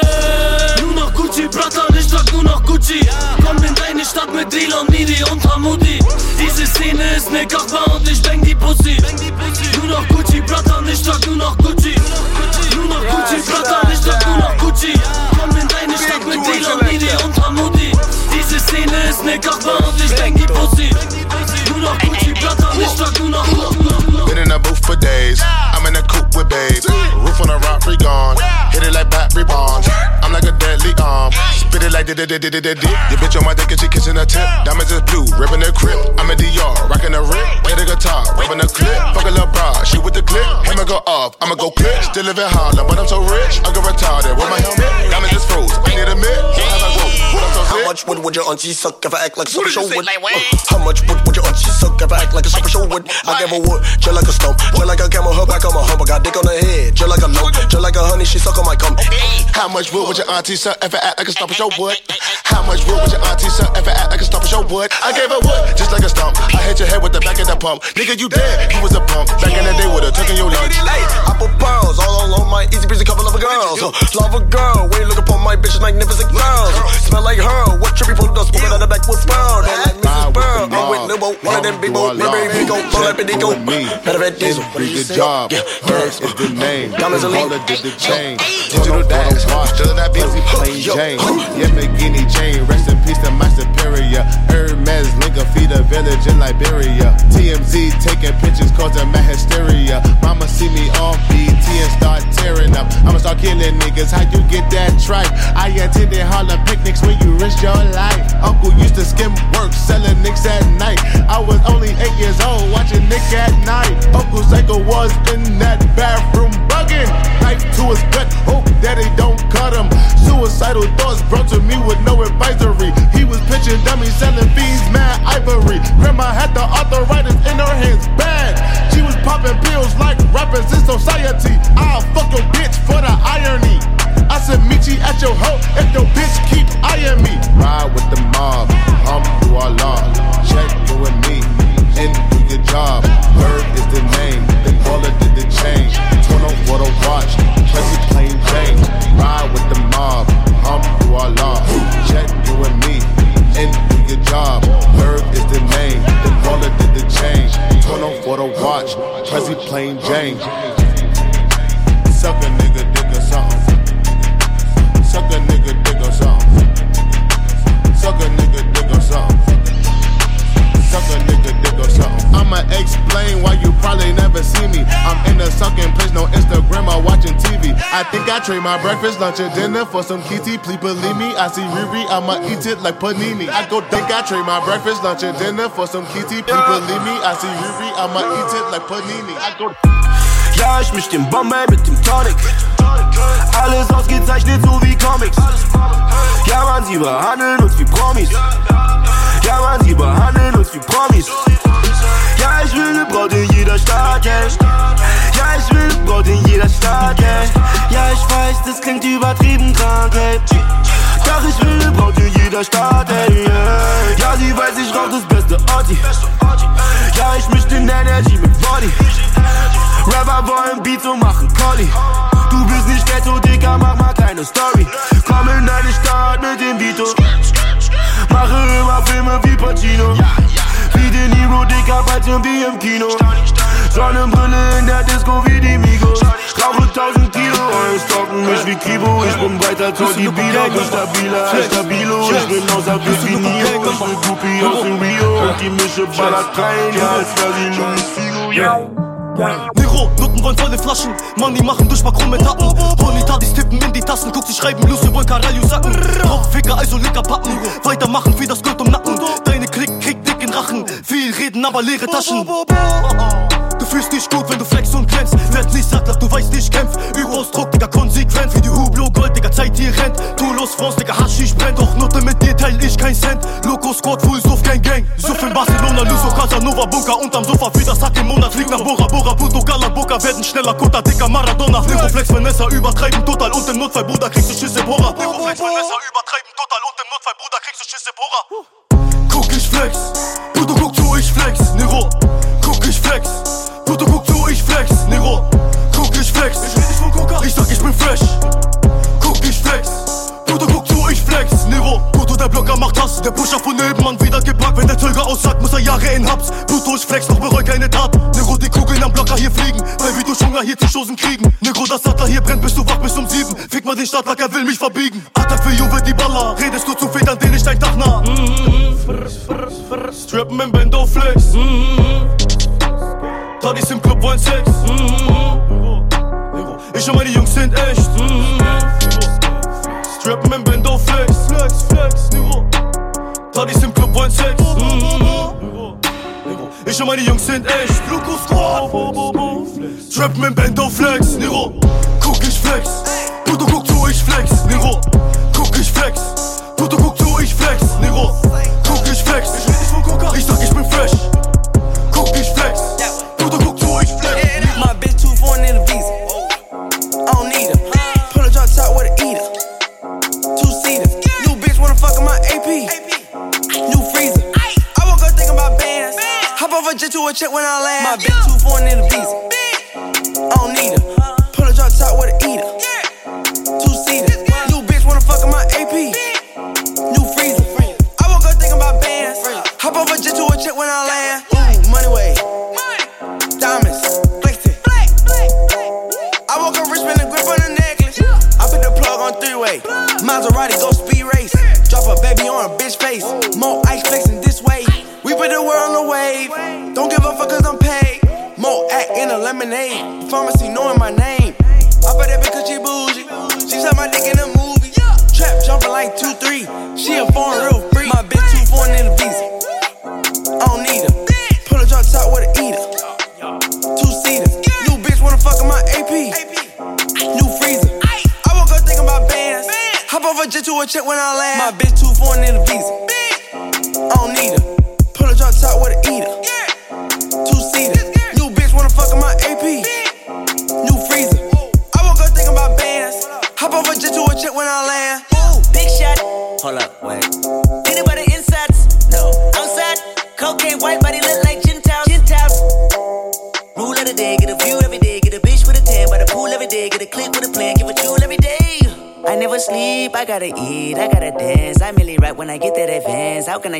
[SPEAKER 37] Nur noch Gucci, Bratan, ich trag nur noch Gucci. Komm in deine Stadt mit Elon, Miri und Hamudi. Diese Szene ist ne Kachba und ich bang die Pussy. Nur noch Gucci, Bratan, ich trag nur noch Gucci. Nur noch Gucci, Bratan, ich trag nur noch Gucci. Komm in deine Stadt mit Elon, Miri und Hamudi. Diese Szene ist ne Kachba und ich bang die Pussy. Nur noch Gucci, Bratan, ich trag nur noch Gucci.
[SPEAKER 15] Been in the booth for days. I'm in a coupe with babe. Roof on a rock, we gone. Hit it like battery bonds. I'm like a deadly arm. Spit it like did did did did did Your bitch on my dick and she kissing her tip. Diamonds is blue, ripping the crib. I'm a DR, rocking the rip. Hit the guitar, rubbing the clip. Fuck a little bra, she with the clip. Hammer go off, I'ma go clip. Still live in Harlem, but I'm so rich. I go retarded with my helmet. Diamonds just froze. I need a mid. So have I go. What I'm
[SPEAKER 38] How much wood would your auntie suck if I act like
[SPEAKER 15] What
[SPEAKER 38] Super Show
[SPEAKER 15] you
[SPEAKER 38] would?
[SPEAKER 15] Like?
[SPEAKER 38] Uh, How much wood would your auntie suck if I act like a Super Show would? I give a wood, just like a stump, just like a camel, her back on my hump. I got dick on her head, just like a lump, just like a honey, she suck on my cum.
[SPEAKER 15] How much wood would your auntie suck if I act like a stomp show wood? How much wood would your auntie suck if I act like a stomp show wood? I gave her wood, just like a stomp. I hit your head with the back of the pump. Nigga, you dead, you was a pump. Back in the day with a taking your lunch.
[SPEAKER 38] I put pounds all along my easy breezy couple of girls. Uh, love a girl, when you look upon my bitches, magnificent girls. Smell like her, what trippy pulled us, moving on the back with brown. And like Mrs. Pearl, I'm with Nubo, one of them big baby, big go, pull up and they go. Better vet diesel.
[SPEAKER 15] Pretty good job. Herb is the name.
[SPEAKER 38] Diamonds
[SPEAKER 15] Call
[SPEAKER 38] lean.
[SPEAKER 15] it the chain. Digital dash. Still that busy plain Jane. Yamagini chain. Rest in peace to my superior. Hermes link a feed village in Liberia. TMZ taking pictures causing my hysteria. Mama see me on BT and start tearing up. I'ma start killing niggas. How you get that tripe? I attended Harlem picnics when you risked your life. Used to skim work selling nicks at night. I was only eight years old watching Nick at night. Uncle Psycho was in that bathroom bugging. Knife to his gut, hope daddy don't cut him. Suicidal thoughts brought to me with no advisory. He was pitching dummies, selling fiends, mad ivory. Grandma had the arthritis in her hands, bad. She was popping pills like rappers in society. I'll fuck your bitch for the irony. I said, meet you at your hoe if your bitch keep eyeing me. Ride with the mob, law. Check you and me, and do your job. Bird is the name, they call it the, the chain. Turn on for the watch, Tracy plain Jane. Ride with the mob, law. Check you and me, and do your job. Bird is the name, they call it the, the chain. Turn on for the watch, Tracy plain Jane. Suck a nigga dick or something. Suck a nigga dick or something. I'ma explain why you probably never see me. I'm in a sucking place, no Instagram or watching TV.
[SPEAKER 39] I think I trade my breakfast, lunch, and dinner for some kitty. Please believe me, I see Riri, I'ma eat it like panini. I go think I trade my breakfast, lunch, and dinner for some kitty. Please believe me, I see Riri, I'ma eat it like panini. I go.
[SPEAKER 38] Ja, ich misch den Bombay mit dem Tonic. Alles ausgezeichnet, so wie Comics. Ja, man, sie behandeln uns wie Promis. Ja, man, sie behandeln uns wie Promis. Ja, ich will ne Braut in jeder Stadt, ey. Ja, ich will ne Braut in jeder Stadt, ey. Ja, ich weiß, das klingt übertrieben krank, ey. Doch ich will ne Braut in jeder Stadt, ey. Ja, sie weiß, ich rauch das beste Orti. Ja, ich misch den Energy mit Body. Rapper wollen Beats und machen Collie. Du bist nicht Ghetto, Digga, mach mal keine Story. Komm in deine Stadt mit dem Vito. Mache immer Filme wie Pacino. Wie den Hero, Digga, bald sind wir im Kino. Sonnenbrille in der Disco wie die Migos. Rauche 1000 Kilo, und stalken mich wie Kibo. Ich bin weiter zu die Bila, bin stabiler als Stabilo. Ich bin außer Bifinio, ich bin Groupie aus dem Rio. Und die Mische ballert rein, ja, als wär sie Louis Figo, yeah.
[SPEAKER 9] Nero, Nutten wollen volle Flaschen, Money machen durch makrumme Tappen. Honitadis tippen in die Tassen, guck sie schreiben, Lucy wollen Karalius sacken. Hauptficker, also lecker packen, weitermachen wie das Gold um Nacken. Deine Klick kriegt dicken Rachen, viel reden, aber leere Taschen. Du fühlst dich gut, wenn du flex und glänzt. Werd nicht satt, du weißt, ich kämpf. Übausdruck, Digga, konsequent. Wie die Hublot, Gold, Digga, Zeit hier rennt. Tu los, France, Digga, Haschisch brennt. Doch Nutte mit dir teil ich kein Cent. Loco Squad, Full Suff, Gang, Gang. Suff in Barcelona, Luso, Casanova, Bunker. Unterm Sofa, wie das Hack im Monat. Flieg nach Bora, Bora, Puto, Gala, Boca. Werden schneller, Kutter, Dicker, Maradona. Neroflex, Vanessa, übertreiben total. Und im Notfall, Bruder, kriegst du Schüsse, Bora. Neroflex, Vanessa, übertreiben total. Und im Notfall, Bruder, kriegst du Schüsse, Bora. Ich flex. Puto, guck zu, ich flex. Nero, guck, ich flex. Puto, guck zu, ich flex. Nero, guck, ich flex. Ich sag, ich bin fresh. Der Blocker macht Hass. Der Pusher von nebenan wieder gepackt. Wenn der Zöger aussagt, muss er Jahre in Haps. Puto, ich flex, doch bereu keine Tat. Nero, die Kugeln am Blocker hier fliegen. Weil wie du Hunger hier zu Schosen kriegen. Nero, das Sattler hier brennt, bist du wach bis um sieben. Fick mal den Stadtlack, er will mich verbiegen. Attack für Juve, die Baller. Redest du zu viel, dann den ich dein Dach nah. Strappen im Bendo Flex. Tadis im Club wollen Sex. Ich und meine Jungs sind echt. Strappen im Bendo Flex. Flex, Nero. Tadis im Club wollen Sex. Ich und meine Jungs sind echt. Loco Squad. Strappen im Bendo Flex. Nero. Guck ich flex. Puto guck zu, ich flex. Nero. Guck ich flex. Puto guck zu, ich flex. Nero. Guck ich flex. Ich sag, ich bin fresh.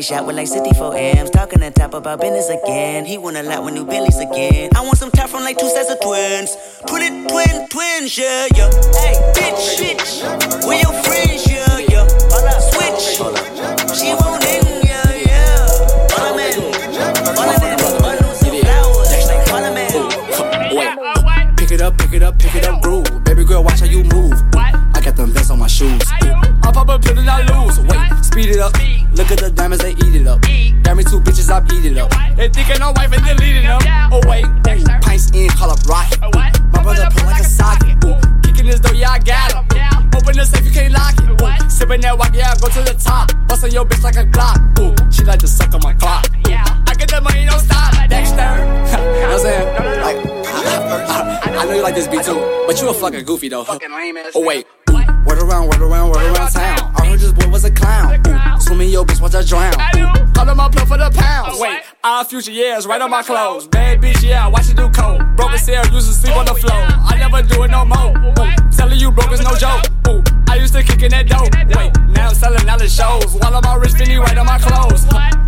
[SPEAKER 40] Shot with like 64 amps? Talking on top about business again. He want a lot with new Billies again. I want some top from like two sets of twins. Twin, it twin, twins, yeah, yeah. Hey, bitch, bitch. Where your friends, yeah, yeah. Switch. She won't in, yeah, yeah. Follow me. Follow me. Bundles of flowers. Follow me.
[SPEAKER 32] Wait. Pick it up, pick it up, pick it up, groove. Baby girl, watch how you move. Speed it up. Look at the diamonds, they eat it up. Got me two bitches, I beat it up. They thinking I'm wife and deleting them. Oh wait, ooh, pints in, call up rocket. My brother pull like a socket. Ooh, kicking this door, yeah I got him. Open the safe, you can't lock it. Ooh, sipping that walk, yeah I go to the top. Bustin' your bitch like a Glock. Ooh, she like to suck on my clock. Ooh, I get the money, don't stop. Dexter. you know what I'm saying? Like, I, I, I know you like this beat too, but you a fucking goofy though. Oh wait. Word around, word around, word around town. I heard this boy was a clown. Ooh, swimming your bitch, watch her drown. Ooh, call him up plug for the pounds. Wait, our future years, right on my clothes. Bad bitch, yeah, watch it do coke. Broken cell, used to sleep on the oh, floor. I never do it no more. Ooh, telling you broke is no joke. Ooh, I used to kick in that dope. Wait, now I'm selling out the shows. While I'm all rich, Finny right on my clothes.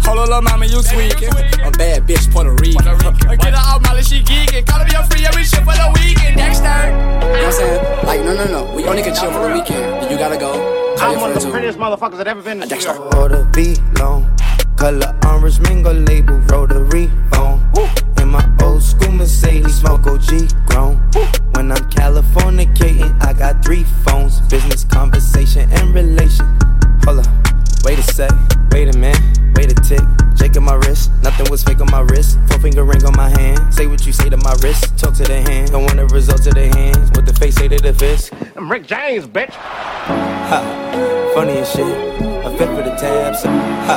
[SPEAKER 32] Hold on, little mama, you tweaking. A bad bitch, Puerto Rican. Get her out, Molly, she geeking. Call me a free every shit for the weekend. Dexter. You know what I'm saying? Like, no, no, no. We only can chill for the weekend. You gotta go.
[SPEAKER 41] I'm one of the prettiest motherfuckers that ever been in
[SPEAKER 32] Dexter.
[SPEAKER 9] Order be long. Color orange mingle label rotary phone. In my old school Mercedes, smoke OG grown. When I'm Californicating, I got three phones. Business, conversation, and relation. Hold up, wait a sec, wait a minute, wait a tick. Jake on my wrist, nothing was fake on my wrist. Four finger ring on my hand. Say what you say to my wrist, talk to the hand. Don't want the results of the hands. What the face say to the fist.
[SPEAKER 41] I'm Rick James, bitch.
[SPEAKER 9] Ha, funny as shit. A fit for the tabs. Ha,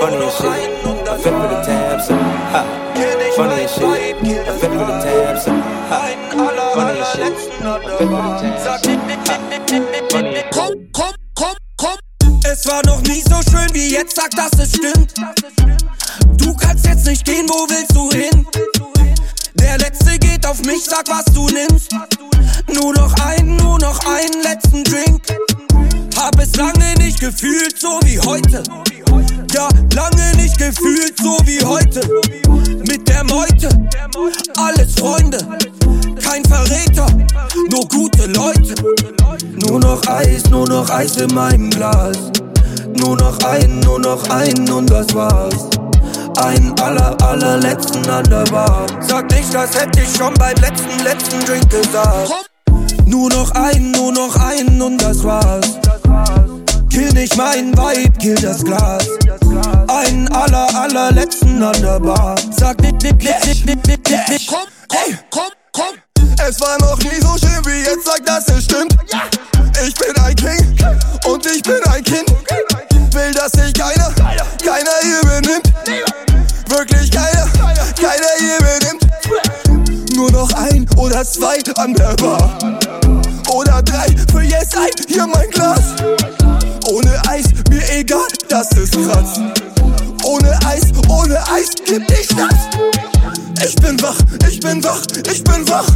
[SPEAKER 9] funny as shit. A fit for the tabs. Ha, funny as shit. A fit for the tabs. Ha, funny as shit. A fit for the tabs. Ha,
[SPEAKER 16] Komm, komm, komm, komm. Es war noch nie so schön wie jetzt, sag, dass es stimmt. Du kannst jetzt nicht gehen, wo willst du hin? Der letzte geht auf mich, sag, was du nimmst. Nur noch einen, nur noch einen letzten Drink. Gefühlt, so wie heute. Ja, lange nicht gefühlt, so wie heute. Mit der Meute, alles Freunde. Kein Verräter, nur gute Leute. Nur noch Eis, nur noch Eis in meinem Glas. Nur noch einen, nur noch einen und das war's. Einen aller, allerletzten an der Bar. Sag nicht, das hätte ich schon beim letzten, letzten Drink gesagt. Nur noch einen, nur noch einen und das war's. Kill nicht meinen Vibe, kill das Glas. Einen aller, allerletzten an der Bar. Sag nicht, nicht, nicht, nicht, nicht, nicht, nicht, nicht. Komm, komm, komm, komm.
[SPEAKER 42] Es war noch nie so schön wie jetzt, sag, dass es stimmt. Ich bin ein King und ich bin ein Kind. Will, dass sich keiner, keiner hier benimmt. Wirklich keiner, keiner hier benimmt. Nur noch ein oder zwei an der Bar. Oder drei für Yes ein, hier mein Glas. Ohne Eis, mir egal, das ist krass. Ohne Eis, ohne Eis, gib nicht das. Ich bin wach, ich bin wach, ich bin wach.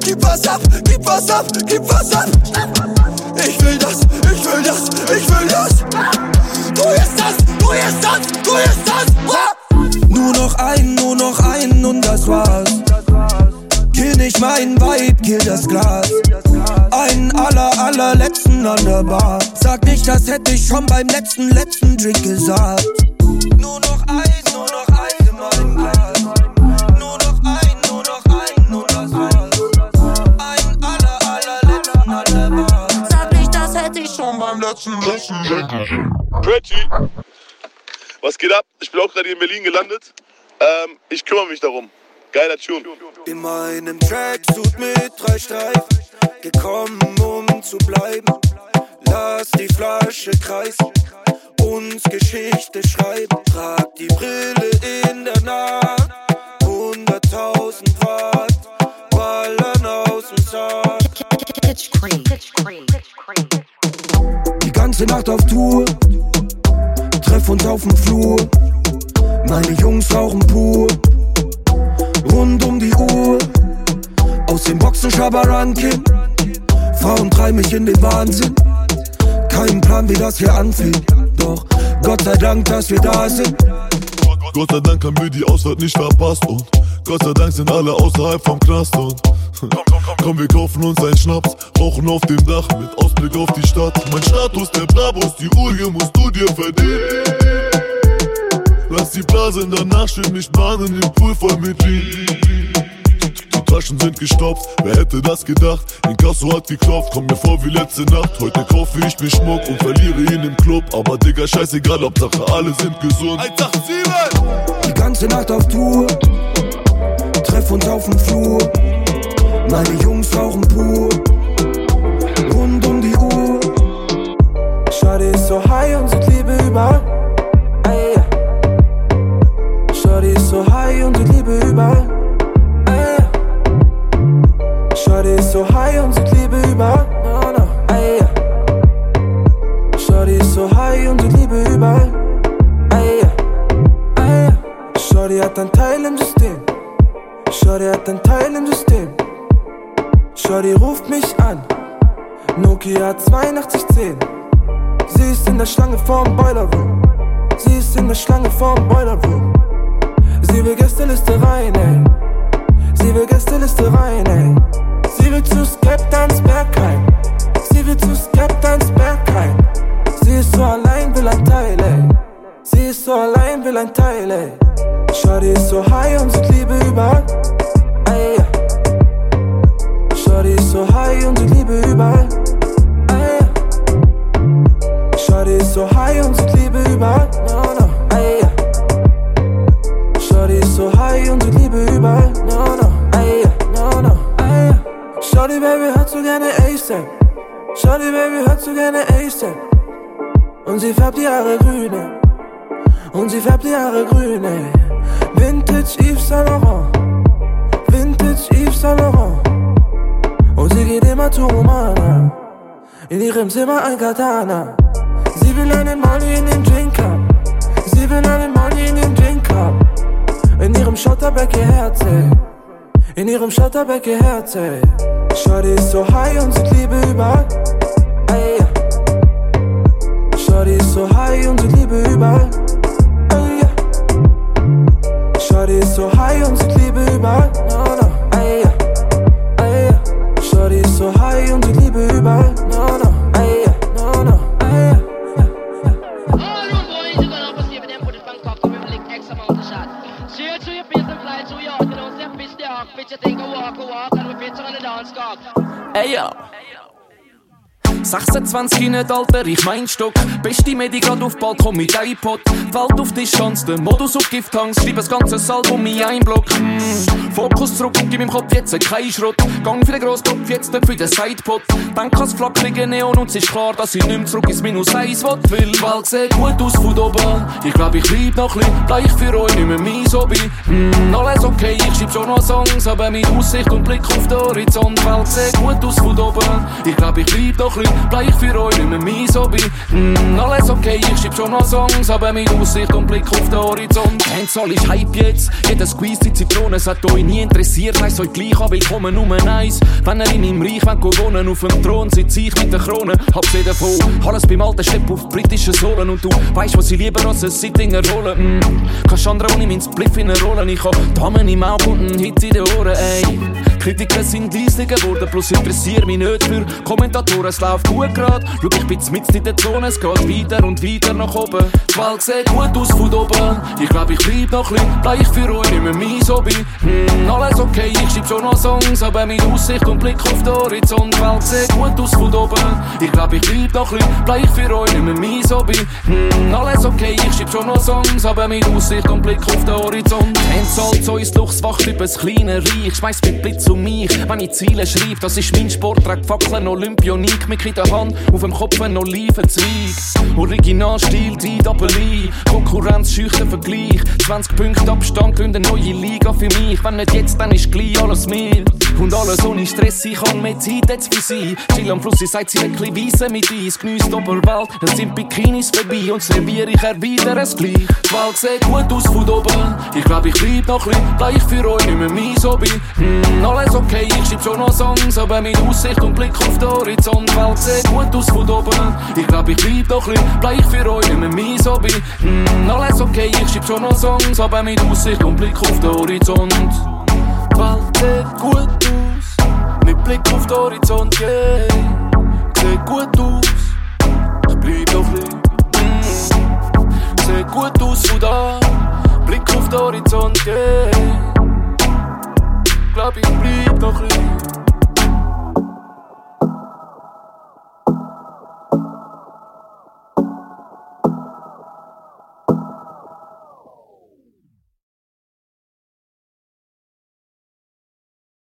[SPEAKER 42] Gib was ab, gib was ab, gib was ab. Ich will das, ich will das, ich will das. Du ist das, du ist das, du ist das.
[SPEAKER 16] Nur noch einen, nur noch einen und das war's. Kill nicht meinen Vibe, kill das Glas. Einen aller, allerletzten an der Bar. Sag nicht, das hätte ich schon beim letzten, letzten Drink gesagt. Nur noch Eis, nur noch Eis in meinem Glas. Nur noch ein, nur noch ein und das war's. Einen aller, allerletzten an der Bar. Sag nicht, das hätte ich schon beim letzten, letzten Drink
[SPEAKER 19] Reggie. Was geht ab? Ich bin auch gerade hier in Berlin gelandet. Ähm, ich kümmere mich darum. Geiler Tune.
[SPEAKER 16] In meinem Tracksuit mit drei Streifen, gekommen um zu bleiben. Lass die Flasche kreisen, uns Geschichte schreiben. Trag die Brille in der Nacht, 100.000 Watt, ballern aus dem Sack. Die ganze Nacht auf Tour, treff uns auf dem Flur. Meine Jungs rauchen pur rund um die Uhr. Aus den Boxen Schabarankin. Frauen treiben mich in den Wahnsinn. Kein Plan, wie das hier anfängt. Doch Gott sei Dank, dass wir da sind.
[SPEAKER 4] Gott sei Dank haben wir die Ausfahrt nicht verpasst und Gott sei Dank sind alle außerhalb vom Knast und Komm, wir kaufen uns einen Schnaps, rauchen auf dem Dach mit Ausblick auf die Stadt. Mein Status, der Brabus, die Uhr hier musst du dir verdienen. Lass die Blase in der Nacht stehen, nicht bahnen, den Pool voll mit Lean. Die Taschen sind gestopft, wer hätte das gedacht? Inkasso hat geklopft, komm mir vor wie letzte Nacht. Heute kaufe ich mir Schmuck und verliere ihn im Club. Aber Digga, scheißegal, Hauptsache alle sind gesund.
[SPEAKER 34] 187!
[SPEAKER 43] Die ganze Nacht auf Tour, treff uns auf dem Flur. Meine Jungs rauchen pur, rund um die Uhr. Schade ist so high und sieht Liebe überall. Shorty ist so high und sieht Liebe überall. Ey. Shorty ist so high und sieht Liebe überall. No, no. Ey. Shorty ist so high und sieht Liebe überall. Ey. Ey. Shorty hat ein Teil im System. Shorty hat ein Teil im System. Shorty ruft mich an. Nokia 8210. Sie ist in der Schlange vorm Boiler Room. Sie ist in der Schlange vorm Boiler Room. Sie will Gästeliste rein, ey. Sie will Gästeliste rein, ey. Sie will zu Skeptans Bergheim. Sie will zu Skeptans Bergheim. Sie ist so allein, will ein Teil, ey. Sie ist so allein, will ein Teil, ey. Shorty ist so high und sieht Liebe überall. Ey. Shorty ist so high und sieht Liebe überall. Ey. Shorty ist so high und sieht Liebe überall. No, Shorty, Baby, hört so gerne ASAP. Shorty, Baby, hört so gerne ASAP. Und sie färbt die Haare grün, ey. Und sie färbt die Haare grün, ey. Vintage Yves Saint Laurent. Vintage Yves Saint Laurent. Und sie geht immer zu Romana. In ihrem Zimmer ein Katana. Sie will einen Money in den Drink haben. Sie will einen Money in den Drink haben. In ihrem Schotterbeck ihr Herz, ey. In ihrem Schotterbeck ihr Herz, ey. Shorty ist so high und sieht Liebe überall. Ey, ja. So high und sieht Liebe überall. Ey, ja. So high und sieht Liebe überall. Ey ja.
[SPEAKER 44] 26 nicht Alter, ich mein Stock. Beste Medi grad auf Balkon mit iPod. Die Welt auf Chance, der Modus auf Gifthangs. Schreib das ganze Album in ein Block. Mm. Fokus zurück, gib im Kopf jetzt kein Schrott. Gang für den Grosskopf, jetzt für den Sidepot. Denk ans flacklige Neon und es ist klar, dass ich mehr zurück ins Minus 1 will. Weil die Welt sieht gut aus von oben. Ich glaub, ich bleib noch ein bleib für euch nicht mehr mein Hobby. Mm, alles okay, ich schreib schon noch Songs, aber mit Aussicht und Blick auf den Horizont. Die Welt sieht gut aus von oben. Ich glaub, ich bleib noch ein bleib für euch nicht mehr mein Hobby. Mm, alles okay, ich schreib schon noch Songs, aber mit Aussicht und Blick auf den Horizont. Handsoll ist Hype jetzt, jeder Squeeze die Zitrone, es hat euch nie interessiert, heisst euch gleich an, willkommen Nummer eins. Wenn ihr in meinem Reich wollt wohnen, auf dem Thron sitze ich mit der Krone, sie davon. Alles beim alten Stepp auf britischen Sohlen und du weißt, was ich lieber als ein Sittinger rollen. Mm. Kannst andere ohne meinen Spliff in Rollen, ich hab Damen im Auge und einen Hit in den Ohren, ey. Kritiker sind leise geworden, plus interessiert mich nicht für Kommentatoren, es läuft gut grad. Schau, ich bin mit in der Zone, es geht weiter und weiter nach oben. Die Welt sieht gut aus von oben. Ich glaub, ich bleib noch ein bisschen, bleib für euch nicht mehr mein Hobby. Hm, alles okay, ich schreib schon noch Songs, aber mit Aussicht und Blick auf den Horizont. Die Welt sieht gut aus von oben. Ich glaub, ich bleib noch ein bisschen, bleib für euch nicht mehr mein Hobby. Hm, alles okay, ich schreib schon noch Songs, aber mit Aussicht und Blick auf den Horizont. Entzahlt so ins Luchs, wacht übers kleine Reich. Schmeiß mit Blitz um mich, wenn ich Ziele schreib. Das ist mein Sport, trag Fackeln, Olympionik, mit in der Hand, auf dem Kopf ein Olivenzweig. Originalstil, die Doppel-I, Konkurrenz, schüchter Vergleich. 20 Punkte Abstand, gründe eine neue Liga für mich. Wenn nicht jetzt, dann ist gleich alles mir. Und alles ohne Stress, ich kann mehr Zeit jetzt für sie. Chill am Fluss, sie sagt, sie wirklich weise mit Eis. Geniesst Oberwelt, es sind Bikinis vorbei und serviere ich erwidere es gleich. Die Welt sieht gut aus von oben. Ich glaub, ich bleib noch ein bisschen, bleib für euch nicht mehr mein Hobby. Hm, alles okay, ich schreib schon noch Songs, aber mit Aussicht und Blick auf den Horizont. Die Welt sieht gut aus von oben. Ich glaub, ich bleib noch ein bleib für euch mehr mein Hobby. Hm, alles okay, ich schreib schon noch Songs, aber mit Aussicht und Blick auf den Horizont. Die Welt sieht gut aus, mit Blick auf den Horizont, yeah. Sieht gut aus, ich bleib noch ein. Mm. Sieht gut aus von da, Blick auf den Horizont, yeah.
[SPEAKER 32] glaub, ich bleib noch ein